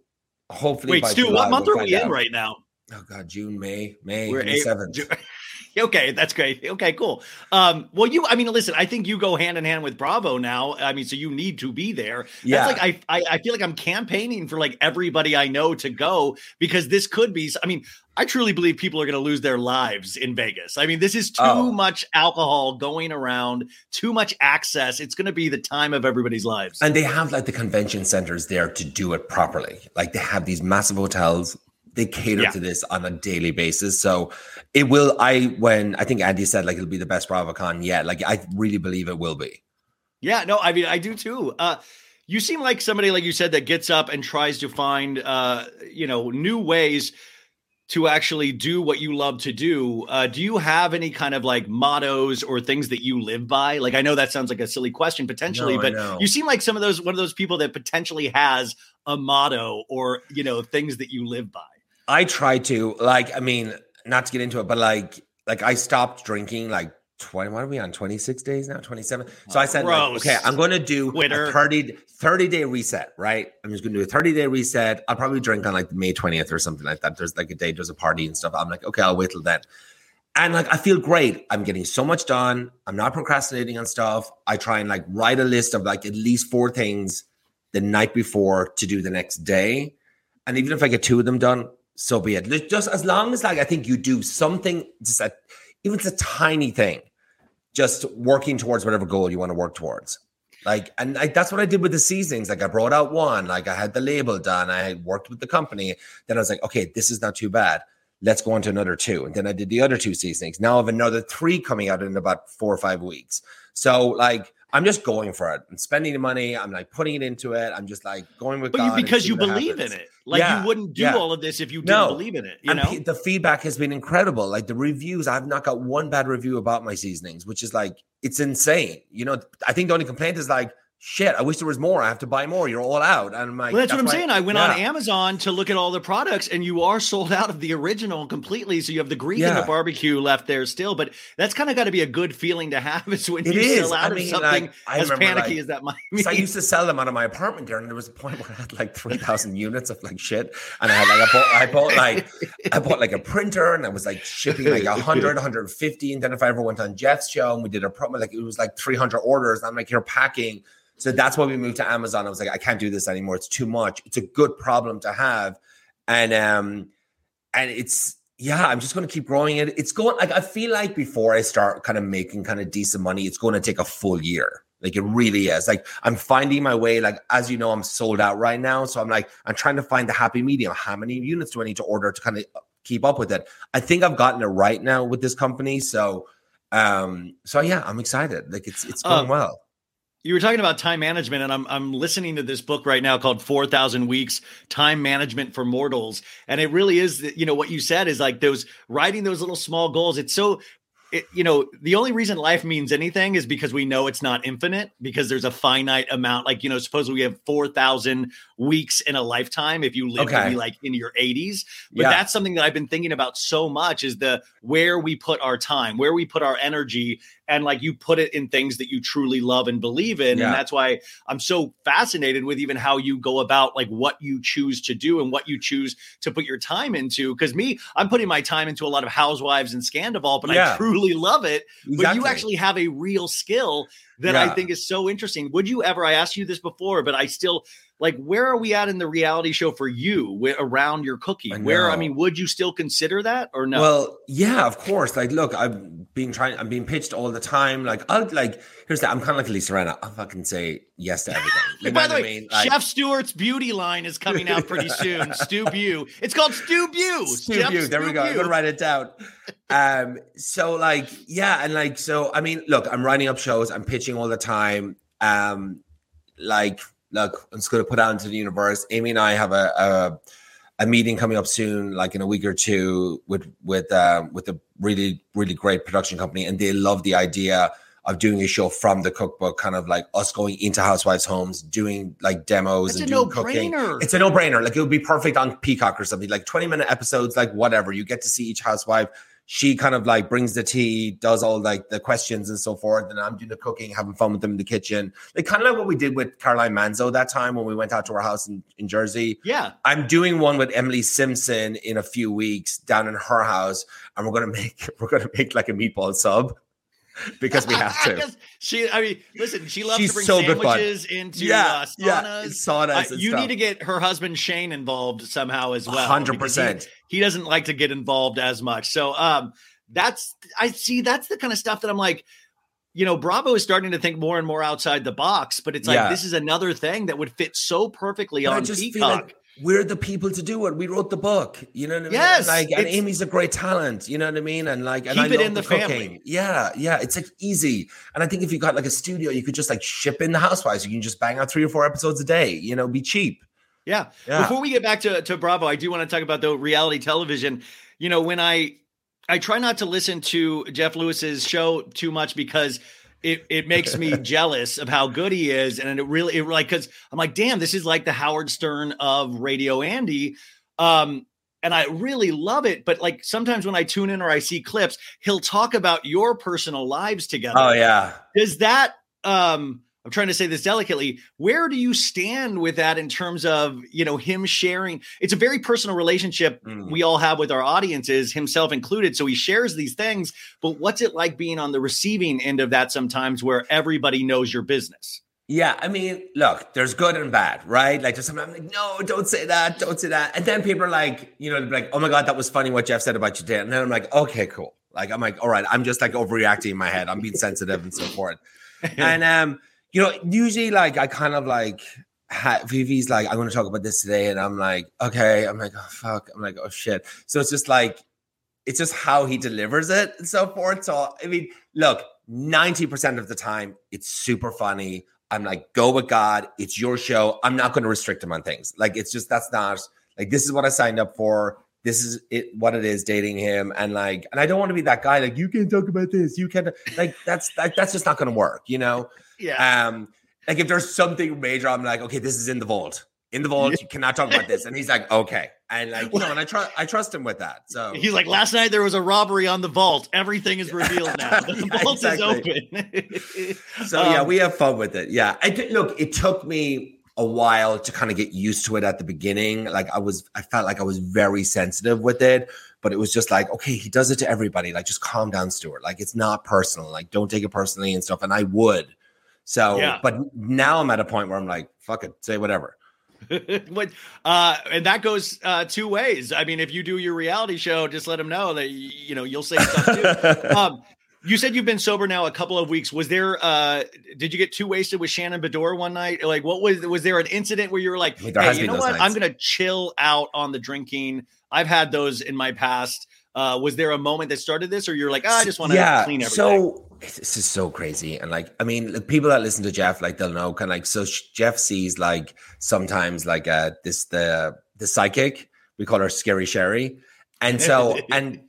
hopefully Wait, Stu, July, what month we'll are we out. in right now? Oh god, June, May, May, May seventh. okay, that's great. Okay, cool. Um, well, you, I mean, listen, I think you go hand in hand with Bravo now. I mean, so you need to be there. Yeah. That's like I, I, I feel like I'm campaigning for like everybody I know to go because this could be. I mean, I truly believe people are going to lose their lives in Vegas. I mean, this is too oh. much alcohol going around, too much access. It's going to be the time of everybody's lives. And they have like the convention centers there to do it properly. Like they have these massive hotels they cater yeah. to this on a daily basis. So it will. I when I think Andy said like it'll be the best BravoCon yet. Like I really believe it will be. Yeah, no, I mean I do too. Uh, you seem like somebody like you said that gets up and tries to find uh, you know new ways to actually do what you love to do. Uh, do you have any kind of like mottos or things that you live by? Like I know that sounds like a silly question potentially, no, but you seem like some of those one of those people that potentially has a motto or you know things that you live by. I try to like. I mean, not to get into it, but like, like I stopped drinking like 20 what are we on 26 days now? 27 so i said like, okay i'm going to do Twitter. a 30 30 day reset right? I'm just going to do a 30 day reset. I'll probably drink on like may 20th or something like that. There's like a day there's a party and stuff. I'm like okay i'll wait till then. And like i feel great. I'm getting so much done. I'm not procrastinating on stuff. I try and like write a list of like at least four things the night before to do the next day. And even if i get two of them done so be it. Just as long as like I think you do something, just a, even it's a tiny thing, just working towards whatever goal you want to work towards. Like, and like that's what I did with the seasonings. Like, I brought out one, like I had the label done, I worked with the company. Then I was like, okay, this is not too bad. Let's go on to another two. And then I did the other two seasonings. Now I have another three coming out in about four or five weeks. So, like, I'm just going for it I'm spending the money. I'm like putting it into it. I'm just like going with but God because you believe happens. in it. Like yeah, you wouldn't do yeah. all of this if you didn't no. believe in it. You and know, the feedback has been incredible. Like the reviews, I've not got one bad review about my seasonings, which is like it's insane. You know, I think the only complaint is like shit, I wish there was more. I have to buy more. You're all out. And well, that's, that's what I'm saying. I went yeah. on Amazon to look at all the products, and you are sold out of the original completely. So you have the Greek yeah. and the barbecue left there still. But that's kind of got to be a good feeling to have is when it you is. sell out I mean, of something like, as panicky like, as that might be. I used to sell them out of my apartment there, and there was a point where I had like three thousand units of like shit, and I had like I bought, I bought like I bought like a printer, and I was like shipping like 100, 150, and then if I ever went on Jeff's show and we did a promo, like it was like 300 orders, I'm like, you're packing so that's why we moved to Amazon. I was like, I can't do this anymore. It's too much. It's a good problem to have. And um, and it's yeah, I'm just gonna keep growing it. It's going like I feel like before I start kind of making kind of decent money, it's going to take a full year. Like it really is. Like I'm finding my way. Like as you know, I'm sold out right now. So I'm like, I'm trying to find the happy medium. How many units do I need to order to kind of keep up with it? I think I've gotten it right now with this company. So um, so yeah, I'm excited. Like it's it's going um, well you were talking about time management, and I'm I'm listening to this book right now called Four Thousand Weeks: Time Management for Mortals, and it really is, you know, what you said is like those writing those little small goals. It's so it, you know, the only reason life means anything is because we know it's not infinite because there's a finite amount. Like, you know, suppose we have 4,000 weeks in a lifetime if you live okay. to be like in your 80s. But yeah. that's something that I've been thinking about so much is the where we put our time, where we put our energy, and like you put it in things that you truly love and believe in. Yeah. And that's why I'm so fascinated with even how you go about like what you choose to do and what you choose to put your time into. Cause me, I'm putting my time into a lot of housewives and Scandoval, but yeah. I truly love it. Exactly. But you actually have a real skill that yeah. I think is so interesting. Would you ever, I asked you this before, but I still like where are we at in the reality show for you wh- around your cooking? I Where I mean, would you still consider that or no? Well, yeah, of course. Like, look, I'm being trying. I'm being pitched all the time. Like, I'll like. Here's that. I'm kind of like Lisa Rinna. I'll fucking say yes to everything. You By the way, I mean? Like, Chef Stuart's beauty line is coming out pretty soon. Stu Bew. It's called Stu Bew. Stu Chef Bew. There we go. I'm gonna write it down. Um, so like, yeah, and like, so I mean, look, I'm writing up shows, I'm pitching all the time. Um, like, look, I'm just gonna put out into the universe. Amy and I have a a, a meeting coming up soon, like in a week or two, with with um with a really really great production company, and they love the idea of doing a show from the cookbook, kind of like us going into housewives' homes, doing like demos That's and a doing cooking. It's a no-brainer. Like it would be perfect on Peacock or something, like 20 minute episodes, like whatever. You get to see each housewife. She kind of like brings the tea, does all like the questions and so forth. And I'm doing the cooking, having fun with them in the kitchen. Like kind of like what we did with Caroline Manzo that time when we went out to her house in, in Jersey. Yeah. I'm doing one with Emily Simpson in a few weeks down in her house, and we're gonna make we're gonna make like a meatball sub because we have to. she, I mean, listen, she loves She's to bring so sandwiches into Yeah, uh, yeah, saunas. saunas Uh, you stuff. need to get her husband Shane involved somehow as well. hundred percent. He doesn't like to get involved as much. So um that's I see that's the kind of stuff that I'm like, you know, Bravo is starting to think more and more outside the box, but it's like Yeah. this is another thing that would fit so perfectly But on Peacock. like we're the people to do it. We wrote the book. You know what I mean? Yes, Like, and Amy's a great talent. You know what I mean? And like, and Keep I it in the cooking. family. Yeah, yeah. It's like easy. And I think if you got like a studio, you could just like ship in the housewives. You can just bang out three or four episodes a day. You know, be cheap. Yeah. Yeah. Before we get back to, to Bravo, I do want to talk about the reality television. You know, when I I try not to listen to Jeff Lewis's show too much because it it makes me jealous of how good he is, and it really it like because I'm like, damn, this is like the Howard Stern of Radio Andy. Um, and I really love it, but like sometimes when I tune in or I see clips, he'll talk about your personal lives together Oh yeah. does that um i'm trying to say this delicately where do you stand with that in terms of you know him sharing it's a very personal relationship Mm. we all have with our audiences himself included so he shares these things but what's it like being on the receiving end of that sometimes where everybody knows your business Yeah, I mean, look, there's good and bad, right? Like, there's sometimes I'm like, no, don't say that, don't say that. And then people are like, you know, like, oh my God, that was funny what Jeff said about you today. And then I'm like, okay, cool. Like, I'm like, all right, I'm just like overreacting in my head. I'm being sensitive and so forth. and, um, you know, usually like I kind of like, ha- Vivi's like, I'm going to talk about this today. And I'm like, okay. I'm like, oh, fuck. I'm like, oh, shit. So it's just like, it's just how he delivers it and so forth. So, I mean, look, 90% of the time, it's super funny. I'm like, go with God. It's your show. I'm not going to restrict him on things. Like, it's just, that's not like, this is what I signed up for. This is it, what it is dating him. And like, and I don't want to be that guy, like, you can't talk about this. You can't, like, that's, like, that's just not going to work, you know? Yeah Um, like if there's something major, I'm like, okay, this is in the vault. In the vault, you cannot talk about this. And he's like, okay. And like, you know, and I trust I trust him with that. So He's like, last night there was a robbery on the vault. Everything is revealed now. The Yeah, vault exactly. is open. so yeah, Um, we have fun with it. Yeah. I look, it took me a while to kind of get used to it at the beginning. Like I was, I felt like I was very sensitive with it, but it was just like, okay, he does it to everybody. Like, just calm down, Stuart. Like, it's not personal. Like, don't take it personally and stuff. And I would. So, Yeah. but now I'm at a point where I'm like, fuck it, say whatever. what uh and that goes uh two ways. I mean if you do your reality show just let them know that you know you'll say stuff too. Um you said you've been sober now a couple of weeks. Was there uh did you get too wasted with Shannon Beador one night? Like what was was there an incident where you were like mean, hey, you know what? Nights. i'm gonna chill out on the drinking. I've had those in my past uh was there a moment that started this or you're like oh, i just want to clean everything So this is so crazy, and like I mean, like, people that listen to Jeff, like they'll know, kind of like so. Jeff sees like sometimes like uh this the the psychic we call her Scary Sherry, and so and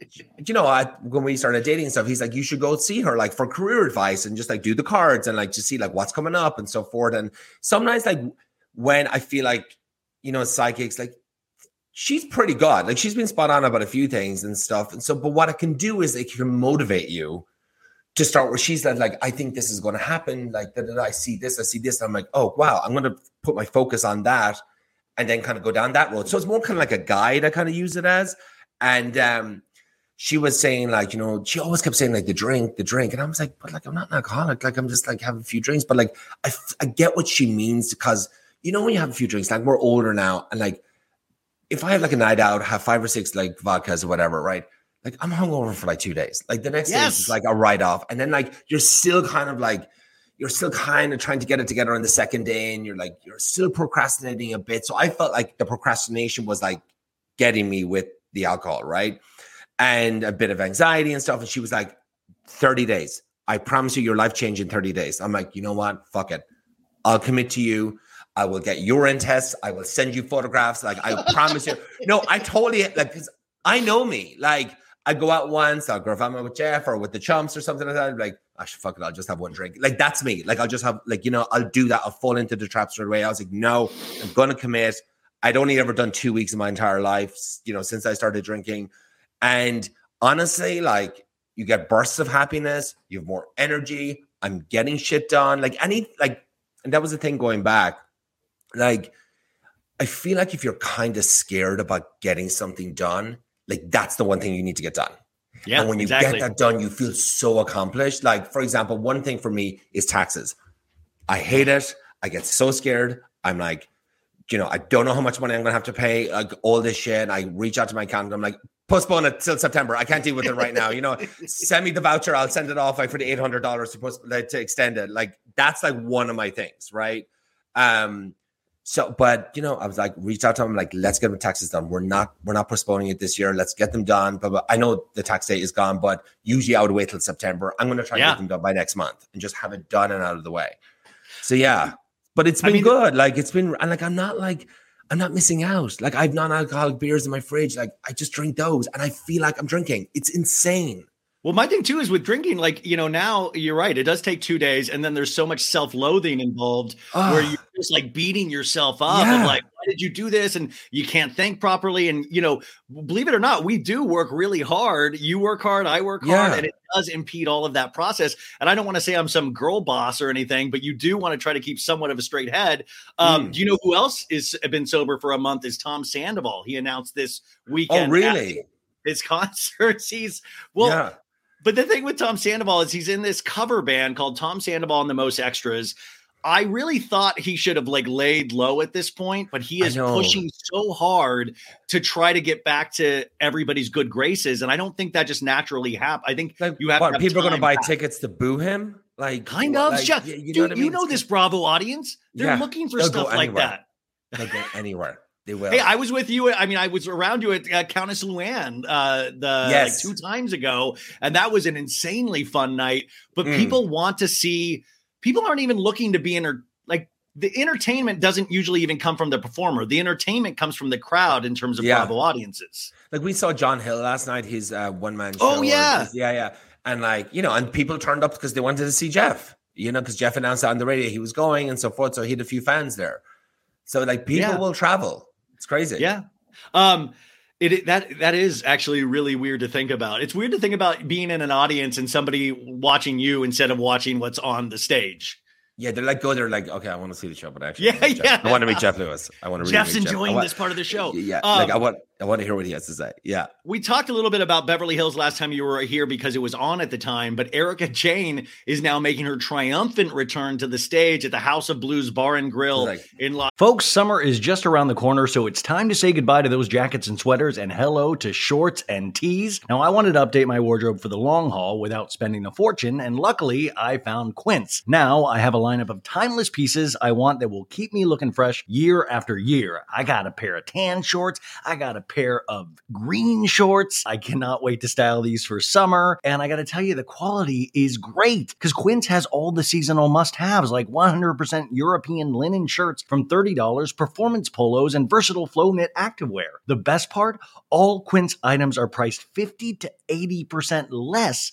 you know I, when we started dating and stuff, he's like, you should go see her like for career advice and just like do the cards and like just see like what's coming up and so forth. And sometimes like when I feel like you know psychics like she's pretty good. Like she's been spot on about a few things and stuff. And so, but what it can do is it can motivate you to start where she's like, like I think this is going to happen. Like that, I see this, I see this. I'm like, oh wow, I'm going to put my focus on that, and then kind of go down that road. So it's more kind of like a guide. I kind of use it as, and um. She was saying like, you know, she always kept saying like the drink, the drink, and I was like, but like I'm not an alcoholic, like I'm just like having a few drinks, but like I get what she means because you know, when you have a few drinks, like we're older now, and like if I have like a night out, have five or six like vodkas or whatever, right? Like I'm hungover for like two days. Like the next day is like a write off, and then like you're still kind of like you're still kind of trying to get it together on the second day, and you're like you're still procrastinating a bit. So I felt like the procrastination was like getting me with the alcohol, right? And a bit of anxiety and stuff. And she was like, 30 days. I promise you your life change in 30 days. I'm like, you know what? Fuck it. I'll commit to you. I will get urine tests. I will send you photographs. Like I promise you. No, I totally like because I know me. Like I go out once, I'll go if I'm with Jeff or with the chumps or something like that. I'm like, ah, I should fuck it. I'll just have one drink. Like that's me. Like I'll just have like, you know, I'll do that. I'll fall into the trap straight away. I was like, no, I'm gonna commit. I'd only ever done two weeks in my entire life, you know, since I started drinking. And honestly, like you get bursts of happiness, you have more energy. I'm getting shit done. Like any like, and that was the thing going back. Like, I feel like if you're kind of scared about getting something done, like that's the one thing you need to get done. Yeah, and when you exactly. get that done, you feel so accomplished. Like, for example, one thing for me is taxes. I hate it. I get so scared. I'm like, you know, I don't know how much money I'm gonna have to pay, like all this shit. I reach out to my accountant. I'm like, postpone it till September. I can't deal with it right now. You know, send me the voucher. I'll send it off like, for the eight hundred dollars to post like, to extend it. Like that's like one of my things, right? Um, so, but you know, I was like, reach out to them, like, let's get the taxes done. We're not, we're not postponing it this year. Let's get them done. But I know the tax day is gone, but usually I would wait till September. I'm going to try Yeah. to get them done by next month and just have it done and out of the way. So yeah, but it's been mean- good. Like it's been, and like I'm not like I'm not missing out. Like I've non-alcoholic beers in my fridge. Like I just drink those, and I feel like I'm drinking. It's insane. Well, my thing too is with drinking, like, you know, now you're right. It does take two days. And then there's so much self loathing involved where you're just like beating yourself up Yeah. like, why did you do this? And you can't think properly. And, you know, believe it or not, we do work really hard. You work hard, I work hard, and it does impede all of that process. And I don't want to say I'm some girl boss or anything, but you do want to try to keep somewhat of a straight head. Um, Mm. Do you know who else is been sober for a month? Is Tom Sandoval. He announced this weekend. Oh, weekend. really? at His concerts. He's well, yeah. But the thing with Tom Sandoval is he's in this cover band called Tom Sandoval and the Most Extras. I really thought he should have like laid low at this point, but he is pushing so hard to try to get back to everybody's good graces, and I don't think that just naturally happens. I think Like you have what? to have people are going to buy back. tickets to boo him. Like kind of. Like, Jeff, y- you Dude, know what I mean? you know this Bravo audience; they're Yeah, looking for stuff like that. They'll go anywhere. They will. Hey, I was with you. I mean, I was around you at uh, Countess Luann uh, the Yes. like two times ago, and that was an insanely fun night. But Mm. people want to see. People aren't even looking to be in her like the entertainment doesn't usually even come from the performer. The entertainment comes from the crowd in terms of Yeah. Bravo audiences. Like we saw John Hill last night, his uh, one man show. Oh, yeah. his- yeah, yeah. And like, you know, and people turned up because they wanted to see Jeff, you know, because Jeff announced on the radio he was going and so forth. So he had a few fans there. So like people Yeah. will travel. It's crazy. Yeah. Um it, that that is actually really weird to think about. It's weird to think about being in an audience and somebody watching you instead of watching what's on the stage. Yeah, they're like go They're like, okay, I want to see the show, but actually Yeah, I want Jeff. yeah. I want to meet Jeff Lewis. I want to really Jeff's Jeff. I enjoying want- this part of the show. Yeah, Um, like I want I want to hear what he has to say. Yeah. We talked a little bit about Beverly Hills last time you were here because it was on at the time, but Erika Jayne is now making her triumphant return to the stage at the House of Blues Bar and Grill Like- in Los Folks, summer is just around the corner, so it's time to say goodbye to those jackets and sweaters and hello to shorts and tees. Now, I wanted to update my wardrobe for the long haul without spending a fortune, and luckily, I found Quince. Now, I have a lineup of timeless pieces I want that will keep me looking fresh year after year. I got a pair of tan shorts, I got a pair of green shorts. I cannot wait to style these for summer, and I got to tell you, the quality is great because Quince has all the seasonal must haves like 100% European linen shirts from $30, performance polos, and versatile flow knit activewear. The best part all Quince items are priced 50 to 80% less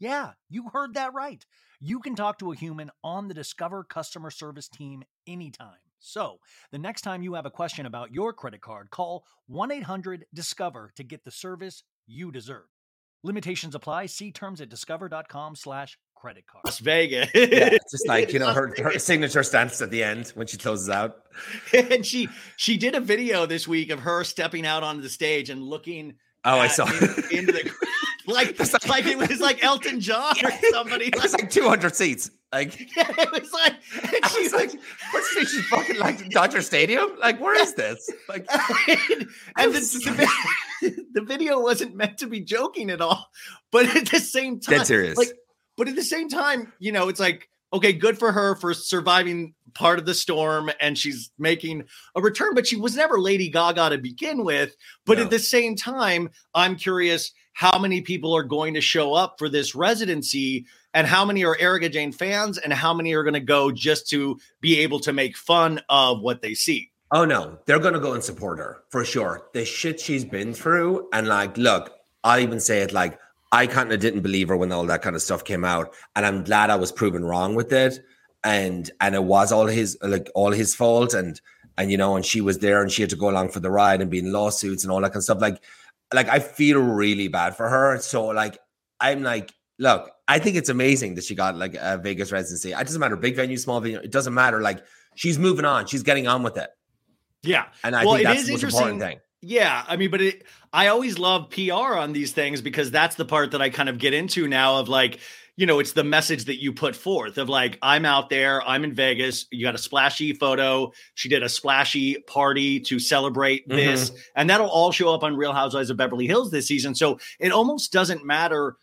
Yeah, you heard that right. You can talk to a human on the Discover customer service team anytime. So, the next time you have a question about your credit card, call 1 800 Discover to get the service you deserve. Limitations apply. See terms at discover.com slash credit card. Las Vegas. Yeah, just like you know her, her signature stance at the end when she closes out. and she she did a video this week of her stepping out onto the stage and looking Oh, I saw. in- into the like like it was like Elton John or somebody. It was like 200 seats. Like it was like and she was like, what's this? She's fucking like Dodger Stadium. Like, where is this? Like, and the, the, vi- the video wasn't meant to be joking at all, but at the same time, dead serious. like, but at the same time, you know, it's like, okay, good for her for surviving part of the storm and she's making a return, but she was never Lady Gaga to begin with. But No. at the same time, I'm curious how many people are going to show up for this residency and how many are Erika Jayne fans and how many are going to go just to be able to make fun of what they see. Oh no, they're gonna go and support her for sure. The shit she's been through, and like, look, I'll even say it like I kind of didn't believe her when all that kind of stuff came out, and I'm glad I was proven wrong with it, and and it was all his like all his fault, and and you know, and she was there, and she had to go along for the ride and be in lawsuits and all that kind of stuff. Like, like I feel really bad for her. So like, I'm like, look, I think it's amazing that she got like a Vegas residency. It doesn't matter, big venue, small venue, it doesn't matter. Like, she's moving on, she's getting on with it. Yeah. And I Well, think that's the most important thing. Yeah, I mean, but it, I always love PR on these things because that's the part that I kind of get into now of like, you know, it's the message that you put forth of like, I'm out there, I'm in Vegas, you got a splashy photo. She did a splashy party to celebrate Mm-hmm. this, and that'll all show up on Real Housewives of Beverly Hills this season. So it almost doesn't matter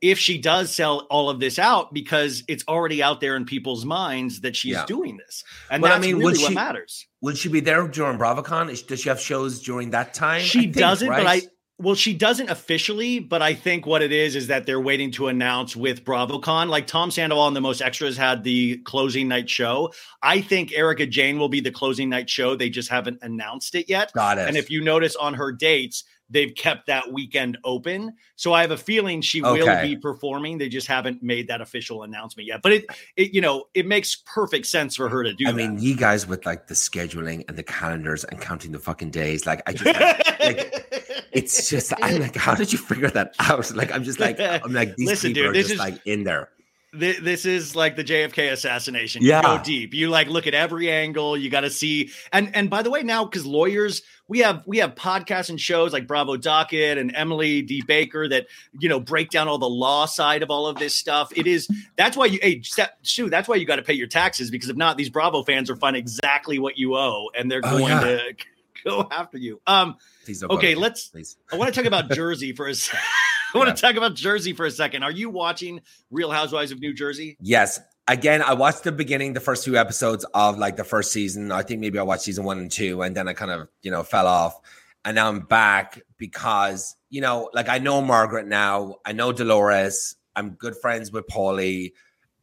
if she does sell all of this out because it's already out there in people's minds that she's Yeah. doing this. And But I that's mean, really would what she- matters. Will she be there during BravoCon? Is- Does she have shows during that time? She think, doesn't, but I right? Well, she doesn't officially, but I think what it is is that they're waiting to announce with BravoCon. Like Tom Sandoval and the Most Extras had the closing night show. I think Erika Jayne will be the closing night show. They just haven't announced it yet. got it. And if you notice on her dates, they've kept that weekend open. So I have a feeling she will be performing. They just haven't made that official announcement yet. But it, it you know, it makes perfect sense for her to do I that. mean, you guys with like the scheduling and the calendars and counting the fucking days, like I just, like, it's just, I'm like, how did you figure that out? Like, I'm just like, I'm like, these Listen, people dude, are this just is- like in there. Thi- this is like the JFK assassination. Yeah. You go deep. You like look at every angle. You got to see. And and by the way, now because lawyers, we have we have podcasts and shows like Bravo Docket and Emily D Baker that you know break down all the law side of all of this stuff. It is that's why you hey Sue. That's why you got to pay your taxes because if not, these Bravo fans are find exactly what you owe and they're Oh, going yeah. to go after you. Um. Please don't Okay. Let's please. I want to talk about Jersey for a second. I want Yeah. to talk about Jersey for a second. Are you watching Real Housewives of New Jersey? Yes. Again, I watched the beginning, the first few episodes of like the first season. I think maybe I watched season one and two, and then I kind of, you know, fell off. And now I'm back because, you know, like I know Margaret now, I know Dolores, I'm good friends with Paulie.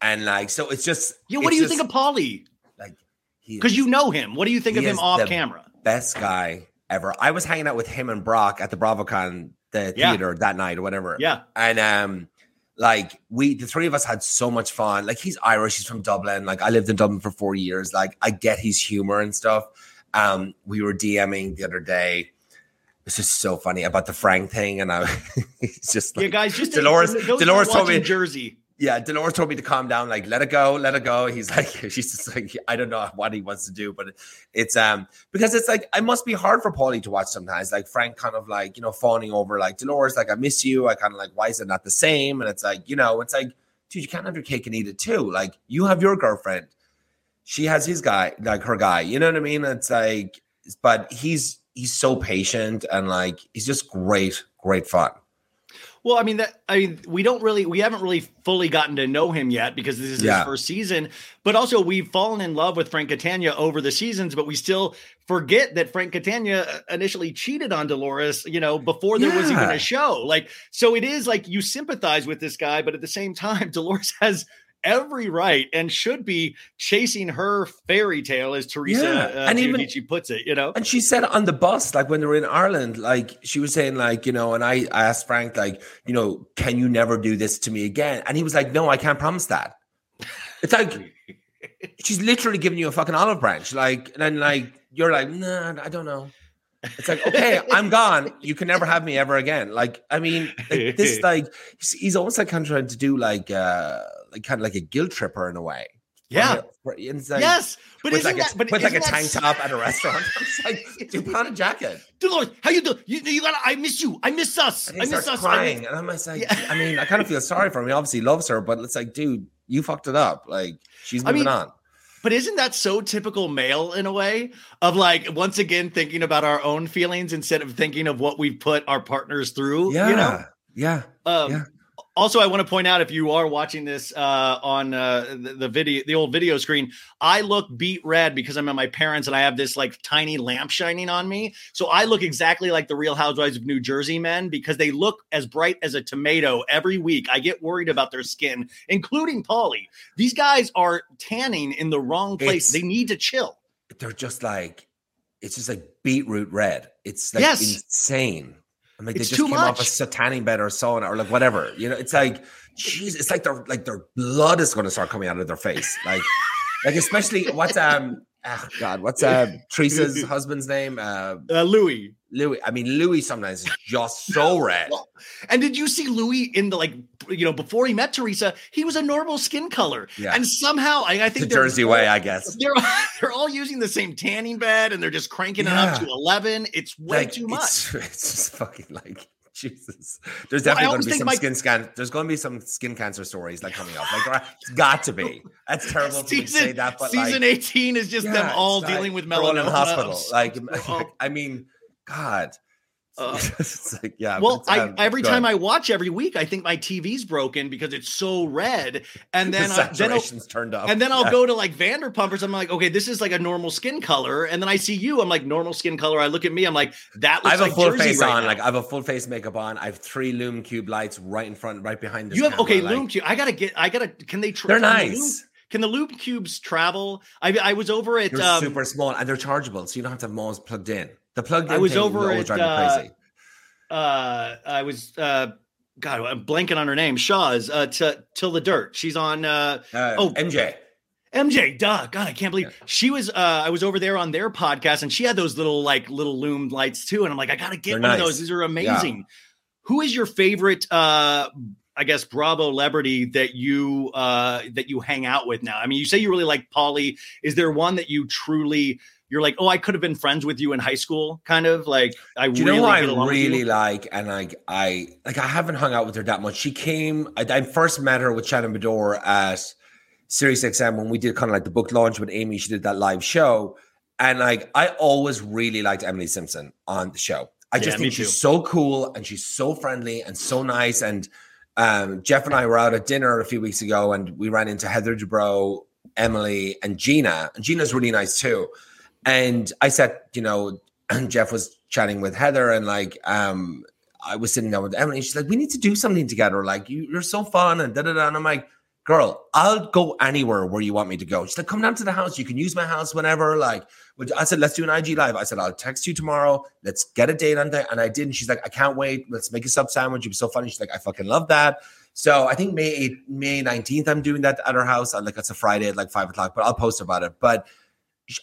And like, so it's just, Yeah, what do you just, think of Paulie? like, Because you know him. What do you think of him off the camera? Best guy ever. I was hanging out with him and Brock at the BravoCon, the Yeah. theater that night or whatever. Yeah. And um, like we, the three of us had so much fun. Like he's Irish, he's from Dublin. Like I lived in Dublin for four years. Like I get his humor and stuff. Um, we were DMing the other day. It's just so funny about the Frank thing, and I, it's just like, yeah, guys, just Dolores- Dolores told me- Jersey. Yeah, Dolores told me to calm down, like let it go, let it go. He's like, she's just like, I don't know what he wants to do, but it's um because it's like it must be hard for Paulie to watch sometimes. Like Frank kind of like, you know, fawning over like Dolores, like I miss you. I kind of like, why is it not the same? And it's like, you know, it's like, dude, you can't have your cake and eat it too. Like you have your girlfriend. She has his guy, like her guy. You know what I mean? It's like, but he's he's so patient and like he's just great, great fun. Well, I mean that I mean we don't really we haven't really fully gotten to know him yet because this is Yeah. his first season. But also we've fallen in love with Frank Catania over the seasons, but we still forget that Frank Catania uh, initially cheated on Dolores, you know, before there was even a show. Like so it is like you sympathize with this guy, but at the same time, Dolores has every right and should be chasing her fairy tale, as Teresa Yeah, uh, and even- Giudice puts it. You know, And she said on the bus, like when they were in Ireland, like she was saying, like, you know, and I, I asked Frank, like, you know, can you never do this to me again? And he was like, no, I can't promise that. It's like she's literally giving you a fucking olive branch. Like, and then like you're like, nah, I don't know. It's like, okay, I'm gone. You can never have me ever again. Like, I mean, like, this like he's, he's almost like kind of trying to do like uh like kind of like a guilt tripper in a way. yeah, it's like- yes, but with isn't like, a, but with like a tank sad? top at a restaurant. It's like, dude, put on a jacket. Dolores, how you doing? You, you gotta. I miss you. I miss us. I miss us. I crying, miss- and I'm just like, Yeah. I mean, I kind of feel sorry for him. He obviously loves her, but it's like, dude, you fucked it up. Like, she's I moving mean, on. But isn't that so typical male in a way of like once again thinking about our own feelings instead of thinking of what we've put our partners through? Yeah, You know. yeah. Um, Yeah. Also, I want to point out if you are watching this uh, on uh, the, the video, the old video screen, I look beat red because I'm at my parents and I have this like tiny lamp shining on me. So I look exactly like the Real Housewives of New Jersey men because they look as bright as a tomato every week. I get worried about their skin, including Paulie. These guys are tanning in the wrong place. It's- they need to chill. They're just like, it's just like beetroot red. It's like Yes. insane. I'm like, It's they just too came off a satanic bed or sauna or like whatever. You know, it's like, jeez, it's like their like their blood is going to start coming out of their face. Like, like especially what's um, oh God, what's uh Teresa's husband's name? Uh, Uh, Luis. Luis. I mean, Luis sometimes is just so red. And did you see Luis in the like, you know, before he met Teresa, he was a normal skin color. Yeah. And somehow I, I think The Jersey all- way, I guess. They're they're all using the same tanning bed and they're just cranking it up to 11. It's way like, too much. It's, it's just fucking like Jesus. There's Well, definitely going to be some my- skin scan. There's going to be some skin cancer stories like coming up. Like uh, it's got to be. That's terrible for me to say Season, that, but season like, 18 is just them all it's like dealing with melanoma. in hospital. Like, They're I mean, God. Uh, it's like yeah. well, I, every time. I watch every week, I think my TV's broken because it's so red. And then, the I, then I'll, turned up, and then I'll Yeah. go to like Vanderpump or something I'm like, okay, this is like a normal skin color. And then I see you, I'm like normal skin color. I look at me, I'm like, that I looks have a like full Jersey face right on, now. like I have a full face makeup on. I have three Lume Cube lights right in front, right behind this. you have okay, like, Lume Cube. I gotta get. I gotta. Can they? Tra- They're the Loom- nice. can the Lume Cubes travel? I I was over at. They're Um, super small and they're chargeable, so you don't have to have them plugged in. The in I was over at, uh, crazy. uh, I was. Uh, God, I'm blanking on her name. Shaw's. Uh, t- till the dirt. She's on. Uh, Uh, oh. MJ. MJ, duh. God, I can't believe she was. Uh, I was over there on their podcast, and she had those little like little loom lights too. And I'm like, I gotta get They're one of those. These are amazing. Who is your favorite? Uh, I guess Bravo celebrity that you uh that you hang out with now. I mean, you say you really like Paulie. Is there one that you truly? You're like, oh, I could have been friends with you in high school, kind of like I Do you really know I get along with you? really like? And like I like I haven't hung out with her that much. She came. I, I first met her with Shannon Beador at Sirius XM when we did kind of like the book launch with Amy. She did that live show, and like I always really liked Emily Simpson on the show. I just Yeah, think she's so cool and she's so friendly and so nice. And um, Jeff and I were out at dinner a few weeks ago, and we ran into Heather Dubrow, Emily, and Gina. And Gina's really nice too. And I said, you know, Jeff was chatting with Heather, and like, um, I was sitting down with Emily. She's like, "We need to do something together. Like, you, you're so fun." And da da da. And I'm like, "Girl, I'll go anywhere where you want me to go." She's like, "Come down to the house. You can use my house whenever." Like, I said, "Let's do an IG live." I said, "I'll text you tomorrow. Let's get a date on there." And I did. And she's like, "I can't wait. Let's make a sub sandwich." It was so funny. She's like, "I fucking love that." So I think May 8th, May 19th, I'm doing that at her house. And like it's a Friday at like five o'clock, but I'll post about it. But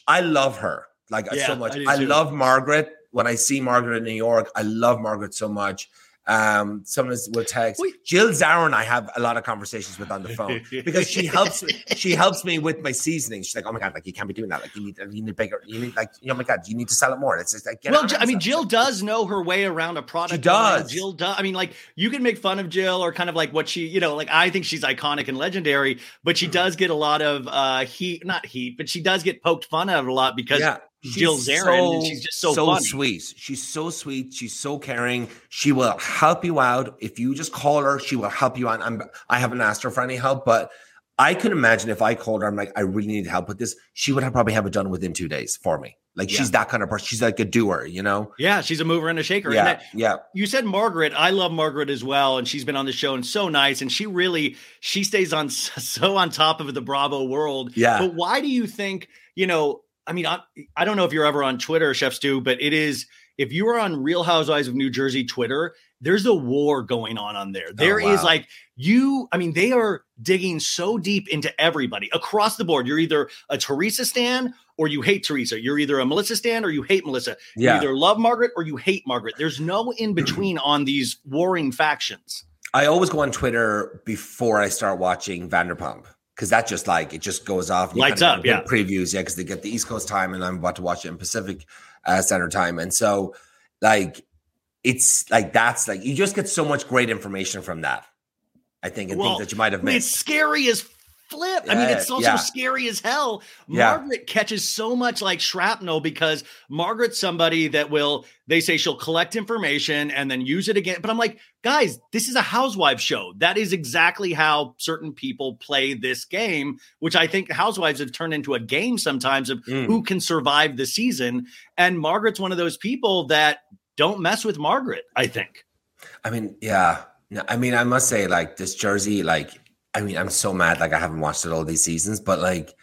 I love her like uh, Yeah, so much. I I, love Margaret. When I see Margaret in New York, I love Margaret so much. Um, sometimes will text Wait. Jill Zarin. I have a lot of conversations with on the phone because she helps. She helps me with my seasoning. She's like, "Oh my god, like you can't be doing that. Like you need, you need bigger. You need like, oh my god, you need to sell it more." It's just like, get well, on Ji- it. I mean, Jill does know her way around a product. She does. Jill does. I mean, like you can make fun of Jill or kind of like what she, you know, like I think she's iconic and legendary, but she does get a lot of uh heat, not heat, but she does get poked fun at a lot because yeah, Jill Zarin, and she's just so funny. sweet. She's so sweet. She's so caring. She will help you out if you just call her. She will help you out. I'm, I haven't asked her for any help, but I could imagine if I called her, I'm like, I really need help with this. She would have probably have it done within two days for me. Like Yeah. she's that kind of person. She's like a doer, you know? Yeah, she's a mover and a shaker. Yeah, that- yeah. you said Margaret. I love Margaret as well, and she's been on the show and so nice. And she really she stays on so on top of the Bravo world. Yeah. But why do you think you know? I mean, I, I don't know if you're ever on Twitter, Chef Stu, but it is if you are on Real Housewives of New Jersey Twitter, there's a war going on on there. There oh, is Oh, wow. like you. I mean, they are digging so deep into everybody across the board. You're either a Teresa stan or you hate Teresa. You're either a Melissa stan or you hate Melissa. You Yeah. either love Margaret or you hate Margaret. There's no in mm-hmm. between on these warring factions. I always go on Twitter before I start watching Vanderpump because that just like it just goes off. Lights up, yeah. Previews, yeah, because they get the East Coast time, and I'm about to watch it in Pacific uh, Standard Time, and so like it's like that's like you just get so much great information from that. I think and Well, things that you might have mean, it's missed. scary as flip. I mean, it's also yeah. scary as hell. Yeah. Margaret catches so much like shrapnel because Margaret's somebody that will, they say she'll collect information and then use it again. But I'm like, guys, this is a housewife show. That is exactly how certain people play this game, which I think housewives have turned into a game sometimes of Mm. who can survive the season. And Margaret's one of those people that don't mess with Margaret, I think. I mean, yeah. I mean, I must say, like this Jersey, like I mean, I'm so mad. Like I haven't watched it all these seasons, but like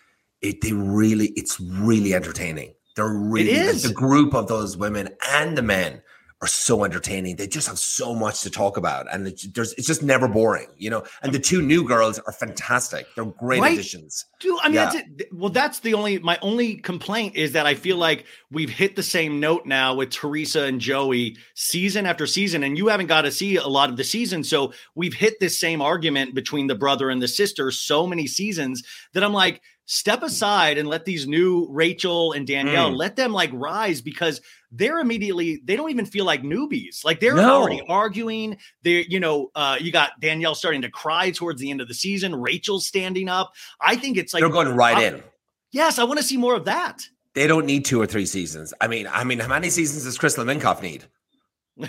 it, they really, it's really entertaining. They're really like, the group of those women and the men are so entertaining. They just have so much to talk about, and it's, there's it's just never boring, you know. And the two new girls are fantastic. They're great Right? additions. Dude, I mean, Yeah. that's it. Well, that's the only my only complaint is that I feel like we've hit the same note now with Teresa and Joey season after season, and you haven't got to see a lot of the season. So we've hit this same argument between the brother and the sister so many seasons that I'm like, step aside and let these new Rachel and Danielle Mm. let them like rise because they're immediately they don't even feel like newbies. Like they're No. already arguing. They're, you know, uh, you got Danielle starting to cry towards the end of the season. Rachel's standing up. I think it's like They're going right I- in. Yes, I want to see more of that. They don't need two or three seasons. I mean, I mean, how many seasons does Crystal Minkoff need?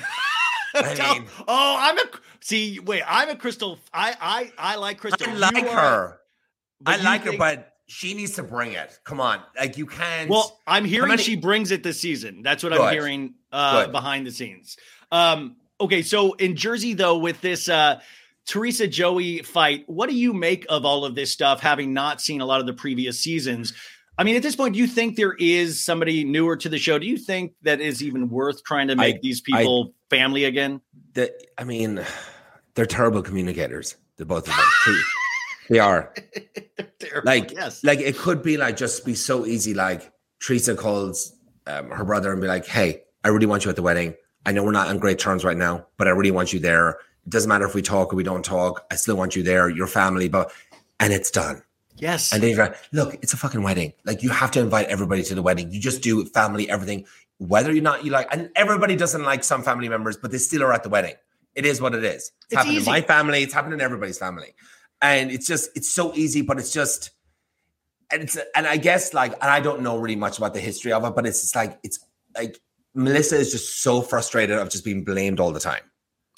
I mean- oh, I'm a see. Wait, I'm a Crystal. I I I like Crystal. I like are- her. I like her, but she needs to bring it. Come on, like you can't. Well, I'm hearing many- she brings it this season. That's what I'm hearing uh, Good. behind the scenes. Um, okay, so in Jersey though, with this uh, Teresa Joey fight, what do you make of all of this stuff? Having not seen a lot of the previous seasons. I mean, at this point, do you think there is somebody newer to the show? Do you think that is even worth trying to make these people family again? the, I mean, they're terrible communicators. The both of them. They are. Like, yes, like it could be like just be so easy. Like Teresa calls um, her brother and be like, "Hey, I really want you at the wedding. I know we're not on great terms right now, but I really want you there. It doesn't matter if we talk or we don't talk. I still want you there. Your family, but." And it's done. yes. And then you're like, look, it's a fucking wedding. Like you have to invite everybody to the wedding. You just do family, everything, whether or not you like, and everybody doesn't like some family members, but they still are at the wedding. It is what it is. It's, It's happening easy. in my family. It's happened in everybody's family. And it's just, it's so easy, but it's just, and it's, and I guess like, and I don't know really much about the history of it, but it's just like, it's like Melissa is just so frustrated of just being blamed all the time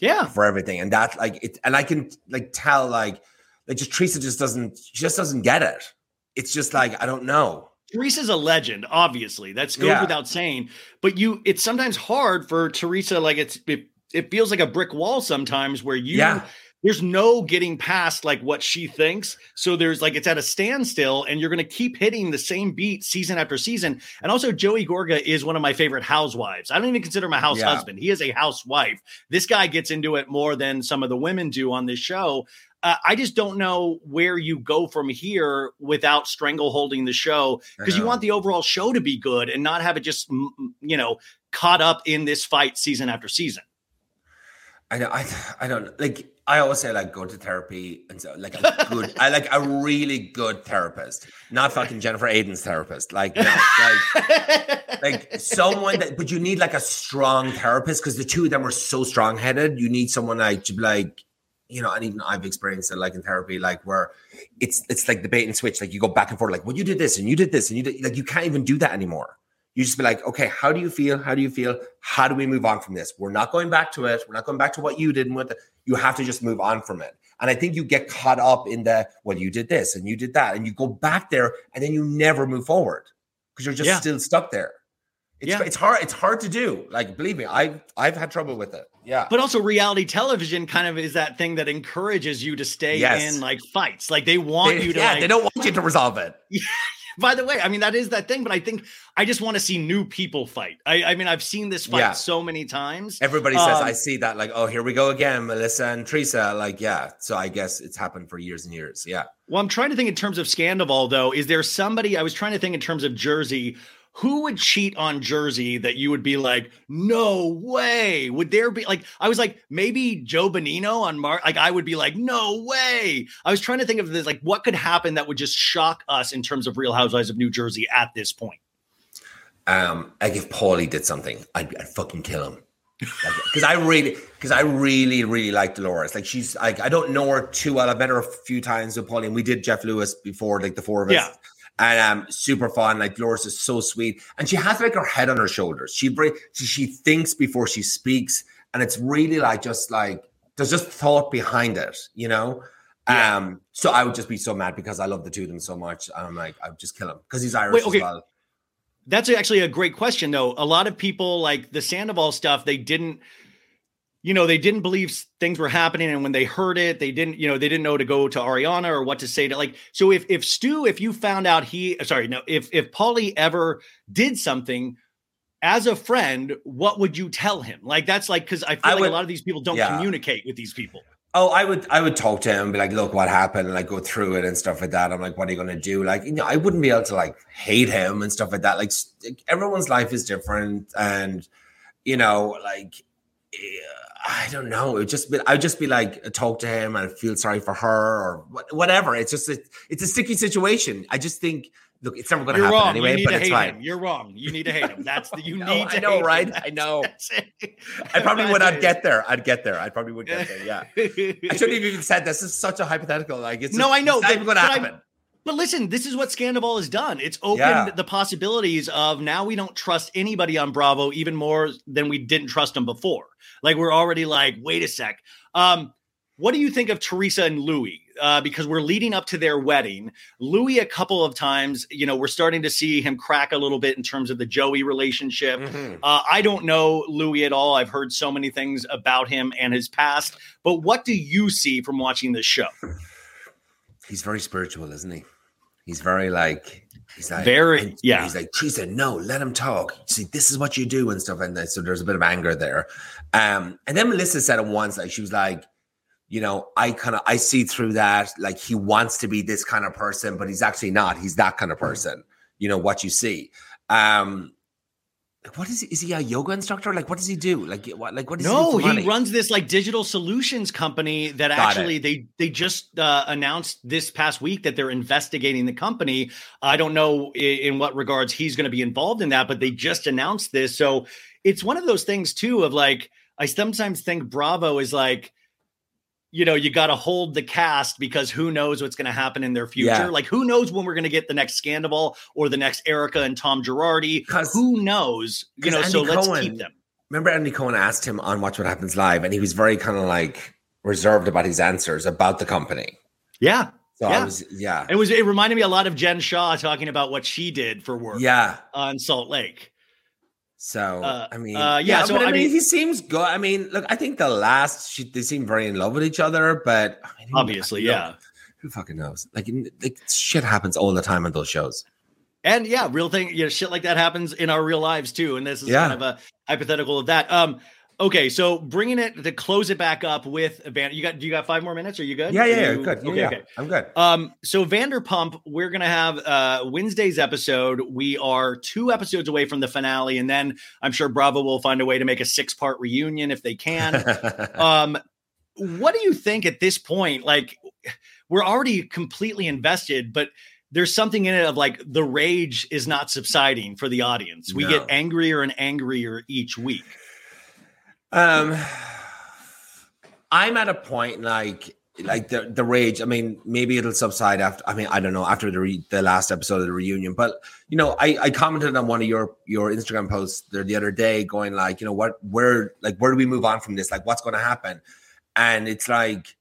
yeah. for everything. And that like it and I can like tell like like just Teresa just doesn't she just doesn't get it. It's just like I don't know. Teresa's a legend, obviously. That's goes Yeah. without saying. But you, it's sometimes hard for Teresa. Like it's, it, it feels like a brick wall sometimes where you, Yeah. There's no getting past like what she thinks. So there's like it's at a standstill, and you're going to keep hitting the same beat season after season. And also, Joey Gorga is one of my favorite housewives. I don't even consider him a house Yeah. husband. He is a housewife. This guy gets into it more than some of the women do on this show. Uh, I just don't know where you go from here without strangle holding the show because you want the overall show to be good and not have it just you know caught up in this fight season after season. I know I I don't like I always say like go to therapy and so like a good I like a really good therapist. Not fucking Jennifer Aydin's therapist. Like no, like like someone that but you need like a strong therapist because the two of them are so strong headed. You need someone like like, you know, and even I've experienced it like in therapy, like where it's it's like the bait and switch. Like you go back and forth, like, well, you did this and you did this, and you did like you can't even do that anymore. You just be like, okay, how do you feel? How do you feel? How do we move on from this? We're not going back to it. We're not going back to what you did and what the, you have to just move on from it. And I think you get caught up in the well, you did this and you did that, and you go back there, and then you never move forward because you're just Yeah. still stuck there. It's, Yeah. it's hard. It's hard to do. Like, believe me, I've I've had trouble with it. Yeah. But also, reality television kind of is that thing that encourages you to stay Yes. in like fights. Like they want They- you to. yeah, like, they don't want you to resolve it. By the way, I mean that is that thing, but I think I just want to see new people fight. I, I mean, I've seen this fight Yeah. so many times. Everybody says, Um, I see that, like, oh, here we go again, Melissa and Teresa. Like, yeah. So I guess it's happened for years and years. Yeah. Well, I'm trying to think in terms of Scandoval, though. Is there somebody I was trying to think in terms of Jersey? Who would cheat on Jersey that you would be like, no way? Would there be like, I was like, maybe Joe Benigno on Mark? Like, I would be like, no way. I was trying to think of this, like, what could happen that would just shock us in terms of Real Housewives of New Jersey at this point? Um, like if Paulie did something, I'd, I'd fucking kill him. Because I really, because I really, really like Dolores. Like she's like, I don't know her too well. I've met her a few times with Paulie, and we did Jeff Lewis before, like the four of us. Yeah. And um, super fun. Like Dolores is so sweet, and she has like her head on her shoulders. She bring, she, she thinks before she speaks, and it's really like just like there's just thought behind it, you know. Yeah. Um, so I would just be so mad because I love the two of them so much. I'm like, I'd just kill him because he's Irish Wait, okay. as well. That's actually a great question, though. A lot of people like the Sandoval stuff, they didn't, you know, they didn't believe things were happening. And when they heard it, they didn't, you know, they didn't know to go to Ariana or what to say to like. So if if Stu, if you found out he sorry, no, if if Paulie ever did something as a friend, what would you tell him? Like that's like because I feel I like would- a lot of these people don't yeah. communicate with these people. Oh, I would I would talk to him, be like, look, what happened, and like go through it and stuff like that. I'm like, what are you gonna do? Like, you know, I wouldn't be able to like hate him and stuff like that. Like, everyone's life is different, and you know, like, eh, I don't know. It just be, I'd just be like, uh, talk to him and feel sorry for her or whatever. It's just, a, it's a sticky situation. I just think, look, it's never gonna You're happen wrong. anyway, need but to it's hate fine. him. You're wrong. You need to hate him. That's the you No, need to I know, right? I know. I probably would. not get there. I'd get there. I probably would get there. Yeah. I shouldn't have even said this. This is such a hypothetical. Like it's No, just- I know, It's not even going to happen. But listen, this is what Scandoval has done. It's opened Yeah. the possibilities of now we don't trust anybody on Bravo even more than we didn't trust them before. Like we're already like, wait a sec. Um, what do you think of Teresa and Luis? Uh, because we're leading up to their wedding. Luis, a couple of times, you know, we're starting to see him crack a little bit in terms of the Joey relationship. Mhm. Uh, I don't know Luis at all. I've heard so many things about him and his past. But what do you see from watching this show? He's very spiritual, isn't he? He's very like he's like Very- and yeah. He's like she said, no, let him talk. See, this is what you do and stuff. And so there's a bit of anger there. Um, and then Melissa said it once, like she was like, you know, I kind of I see through that. Like he wants to be this kind of person, but he's actually not. He's that kind of person. You know what you see. Um, like, what is he? Is he a yoga instructor? Like, what does he do? Like, what? Like, what does No, he for he runs this like digital solutions company that Got actually they they just uh, announced this past week that they're investigating the company. I don't know in, in what regards he's going to be involved in that, but they just announced this. So it's one of those things too of like I sometimes think Bravo is like you know, you got to hold the cast because who knows what's going to happen in their future. Yeah. Like, who knows when we're going to get the next Scandoval or the next Erika and Tom Girardi? Who knows? You know, so Andy let's keep them. remember Andy Cohen asked him on Watch What Happens Live, and he was very kind of like reserved about his answers about the company. Yeah. So Yeah. I was, yeah, It was. It reminded me a lot of Jen Shah talking about what she did for work yeah. on Salt Lake. So Uh, I mean, uh, yeah, so but I, I mean, mean- he seems good. I mean, look, I think the last she, they seem very in love with each other, but I mean, Obviously, yeah. Who fucking knows? Like, like, shit happens all the time on those shows. And yeah, real thing, you know, shit like that happens in our real lives too. And this is Yeah. kind of a hypothetical of that. Um, okay, so bringing it to close it back up with Van, you got, do you got five more minutes? Are you good? Yeah, yeah, you- good. Okay, yeah, okay. I'm good. Um, so Vanderpump, we're gonna have uh Wednesday's episode. We are two episodes away from the finale, and then I'm sure Bravo will find a way to make a six part reunion if they can. um what do you think at this point like we're already completely invested but there's something in it of like the rage is not subsiding for the audience we No. get angrier and angrier each week Um, I'm at a point like like the the rage. I mean, maybe it'll subside after. I mean, I don't know after the re, the last episode of the reunion. But you know, I I commented on one of your your Instagram posts there the other day, going like, you know, what where like where do we move on from this? Like, what's going to happen? And it's like.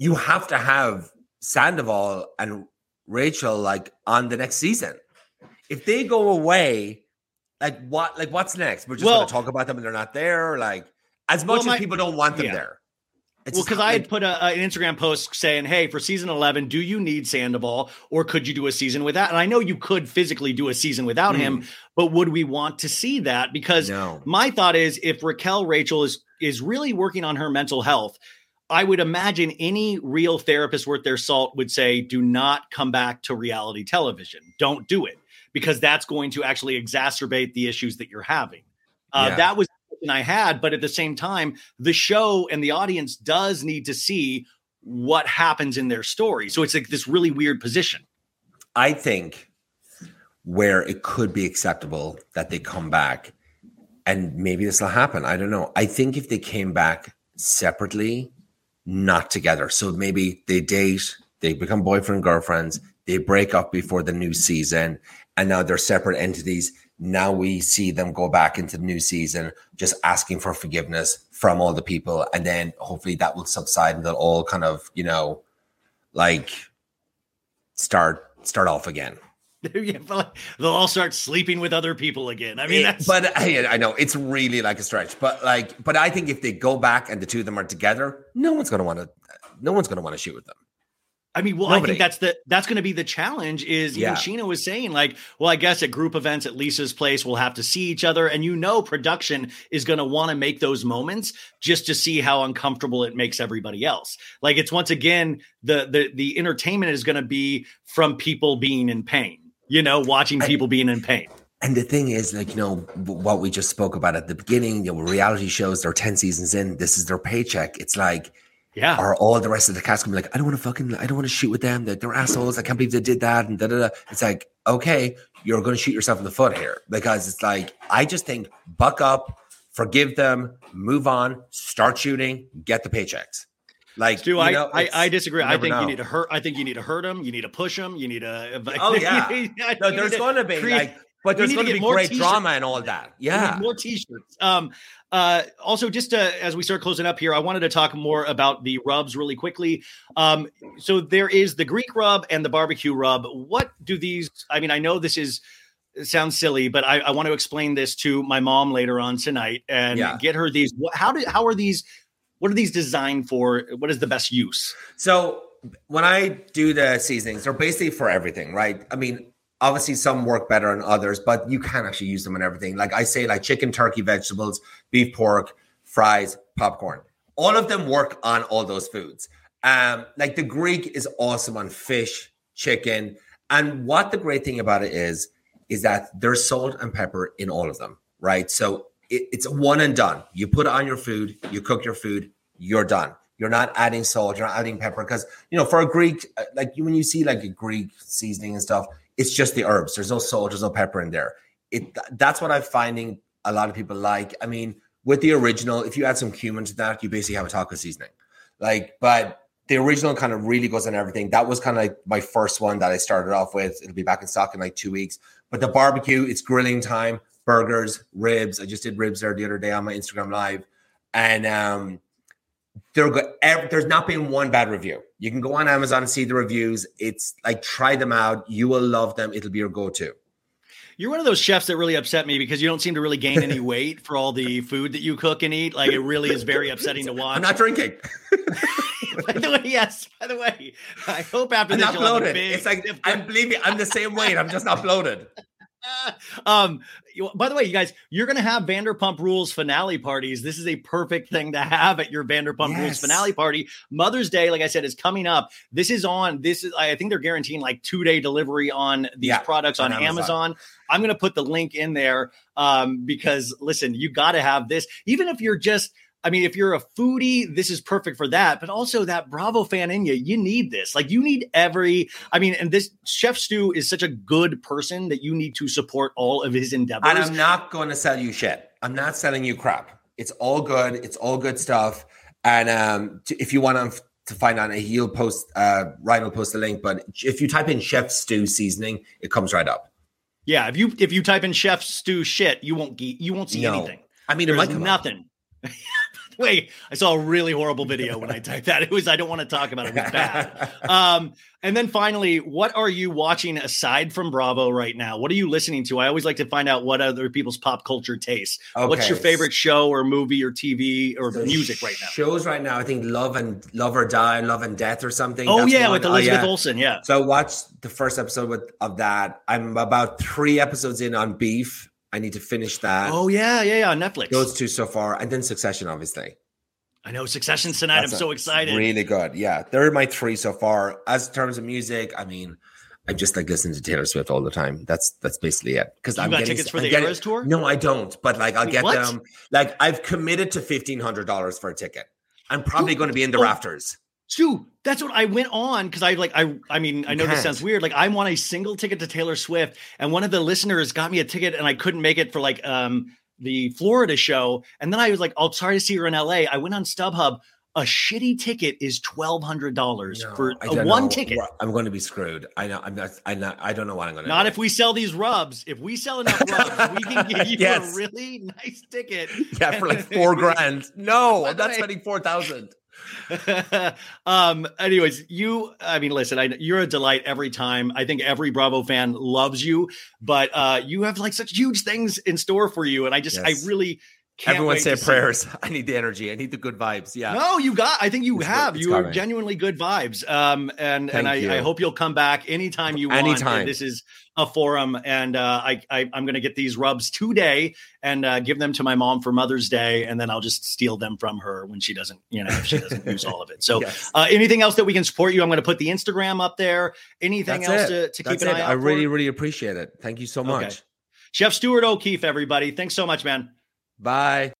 you have to have Sandoval and Rachel like on the next season. If they go away, like what? Like what's next? We're just Well- going to talk about them and they're not there. Like as much Well, my- as people don't want them yeah. there. It's well, because I had put a, an Instagram post saying, "Hey, for season eleven, do you need Sandoval, or could you do a season without?" And I know you could physically do a season without him, but would we want to see that? Because no. my thought is, if Raquel Rachel is is really working on her mental health, I would imagine any real therapist worth their salt would say, "Do not come back to reality television. Don't do it." Because that's going to actually exacerbate the issues that you're having. Uh, Yeah. That was I had, but at the same time, the show and the audience does need to see what happens in their story. So it's like this really weird position. I think where it could be acceptable that they come back, and maybe this will happen. I don't know. I think if they came back separately, not together. So maybe they date, they become boyfriend girlfriends, they break up before the new season, and now they're separate entities. Now we see them go back into the new season, just asking for forgiveness from all the people, and then hopefully that will subside and they'll all kind of, you know, like start start off again. Yeah, like, they'll all start sleeping with other people again. I mean, It- but I, I know it's really like a stretch, but like, but I think if they go back and the two of them are together, no one's to want to, no one's going to want to shoot with them. I mean, well, I think that's the that's going to be the challenge. Is even Yeah. Scheana was saying, like, well, I guess at group events at Lisa's place, we'll have to see each other, and you know, production is going to want to make those moments just to see how uncomfortable it makes everybody else. Like, it's once again the the the entertainment is going to be from people being in pain. You know, watching I- people being in pain. And the thing is, like, you know, what we just spoke about at the beginning, you know, reality shows, they're 10 seasons in, this is their paycheck. It's like, Yeah, Or all the rest of the cast gonna be like, I don't want to fucking, I don't want to shoot with them. They're, they're assholes. I can't believe they did that. And da da da. It's like, okay, you're going to shoot yourself in the foot here because it's like, I just think buck up, forgive them, move on, start shooting, get the paychecks. Like, Stu, I, know, I, I disagree. I think know. you need to hurt. I think you need to hurt them. You need to push them. You need to. Uh, oh, yeah. No, there's going to be create- like, but there's going to be more great t-shirts. drama and all that. We need Yeah. more t-shirts. Um, uh, also, just to, as we start closing up here, I wanted to talk more about the rubs really quickly. Um, so there is the Greek rub and the barbecue rub. What do these? I mean, I know this is sounds silly, but I, I want to explain this to my mom later on tonight and Yeah. get her these. How do how are these? What are these designed for? What is the best use? So when I do the seasonings, they're basically for everything, right? I mean, obviously some work better than others, but you can actually use them in everything. Like I say, like chicken, turkey, vegetables, beef, pork, fries, popcorn. All of them work on all those foods. Um, like the Greek is awesome on fish, chicken, and what the great thing about it is, is that there's salt and pepper in all of them, right? So it, it's one and done. You put it on your food, you cook your food, you're done. You're not adding salt, you're not adding pepper because you know for a Greek, uh, like when you see like a Greek seasoning and stuff, it's just the herbs. There's no salt, there's no pepper in there. It that's what I'm finding a lot of people like. I mean, with the original, if you add some cumin to that, you basically have a taco seasoning. Like, but the original kind of really goes on everything. That was kind of like my first one that I started off with. It'll be back in stock in like two weeks. But the barbecue, it's grilling time, burgers, ribs. I just did ribs there the other day on my Instagram live, and um, they're good. There's not been one bad review. You can go on Amazon and see the reviews. It's like try them out. You will love them. It'll be your go-to. You're one of those chefs that really upset me because you don't seem to really gain any weight for all the food that you cook and eat. Like it really is very upsetting to watch. I'm not drinking. by the way, yes. By the way, I hope after I'm this not you'll have a bloated. big It's like I'm believe me, I'm the same weight. I'm just not bloated. um by the way you guys you're gonna have vanderpump rules finale parties. This is a perfect thing to have at your vanderpump rules finale party. Mother's day like i said is coming up. This is on this is i think they're guaranteeing like two day delivery on these Yeah, products on, on amazon. Amazon. i'm gonna put the link in there um because listen you gotta have this. Even if you're just I mean, if you're a foodie, this is perfect for that. But also that Bravo fan in you, you need this. Like you need every. I mean, and this Chef Stu is such a good person that you need to support all of his endeavors. And I'm not going to sell you shit. I'm not selling you crap. It's all good. It's all good stuff. And um, t- if you want to to find out, he'll post. Uh, Ryan will post the link. But if you type in Chef Stu seasoning, it comes right up. yeah, if you if you type in Chef Stu shit, you won't get you won't see No. anything. I mean, it might There's come up. nothing. way, I saw a really horrible video when I typed that. It was I don't want to talk about it. It was bad. Um, and then finally, what are you watching aside from Bravo right now? What are you listening to? I always like to find out what other people's pop culture tastes. What's your favorite show or movie or TV or The music right now? Shows right now, I think Love and Love or Die, Love and Death or something. Oh That's yeah, one. with Oh, Elizabeth yeah. Olsen. Yeah. So I watched the first episode with, of that. I'm about three episodes in on Beef. I need to finish that. Oh yeah, yeah, yeah. Netflix. Those two so far, and then Succession, obviously. I know Succession tonight. That's I'm so excited. Really good. Yeah, they're my three so far. As terms of music, I mean, I'm just like listening to Taylor Swift all the time. That's that's basically it. Because I'm got getting, tickets for I'm the Eras tour? No, I don't. But like, I'll Wait, get what? them. Like, I've committed to fifteen hundred dollars for a ticket. I'm probably going to be in the Oh. rafters. Stu, that's what I went on because I like I I mean I know this sounds weird. Like I want a single ticket to Taylor Swift, and one of the listeners got me a ticket, and I couldn't make it for like um the Florida show. And then I was like, "I'll try to see her in LA." I went on StubHub. A shitty ticket is twelve hundred dollars No, for a one know. ticket. I'm going to be screwed. I know. I'm not. I not. I don't know what I'm going to. Not do. if we sell these rubs. If we sell enough rubs, we can give you Yes. a really nice ticket. Yeah, for like four grand. No, I'm not spending four thousand. um anyways you i mean listen I, you're a delight every time i think every bravo fan loves you but uh you have like such huge things in store for you and i just Yes. i really can't Everyone say to prayers. I need the energy. I need the good vibes. Yeah. no you got i think you It's have It's you are genuinely good vibes um and and I, I hope you'll come back anytime you want Anytime. this is a forum and uh i, I i'm gonna get these rubs today and uh give them to my mom for mother's day and then i'll just steal them from her when she doesn't you know if she doesn't use all of it so Yes. uh, anything else that we can support you? I'm going to put the Instagram up there. Anything That's else it. to, to keep an it. eye out I really, for? really appreciate it. Thank you so Okay. much. Chef Stuart O'Keeffe, everybody. Thanks so much, man. Bye.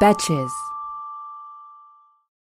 Betches.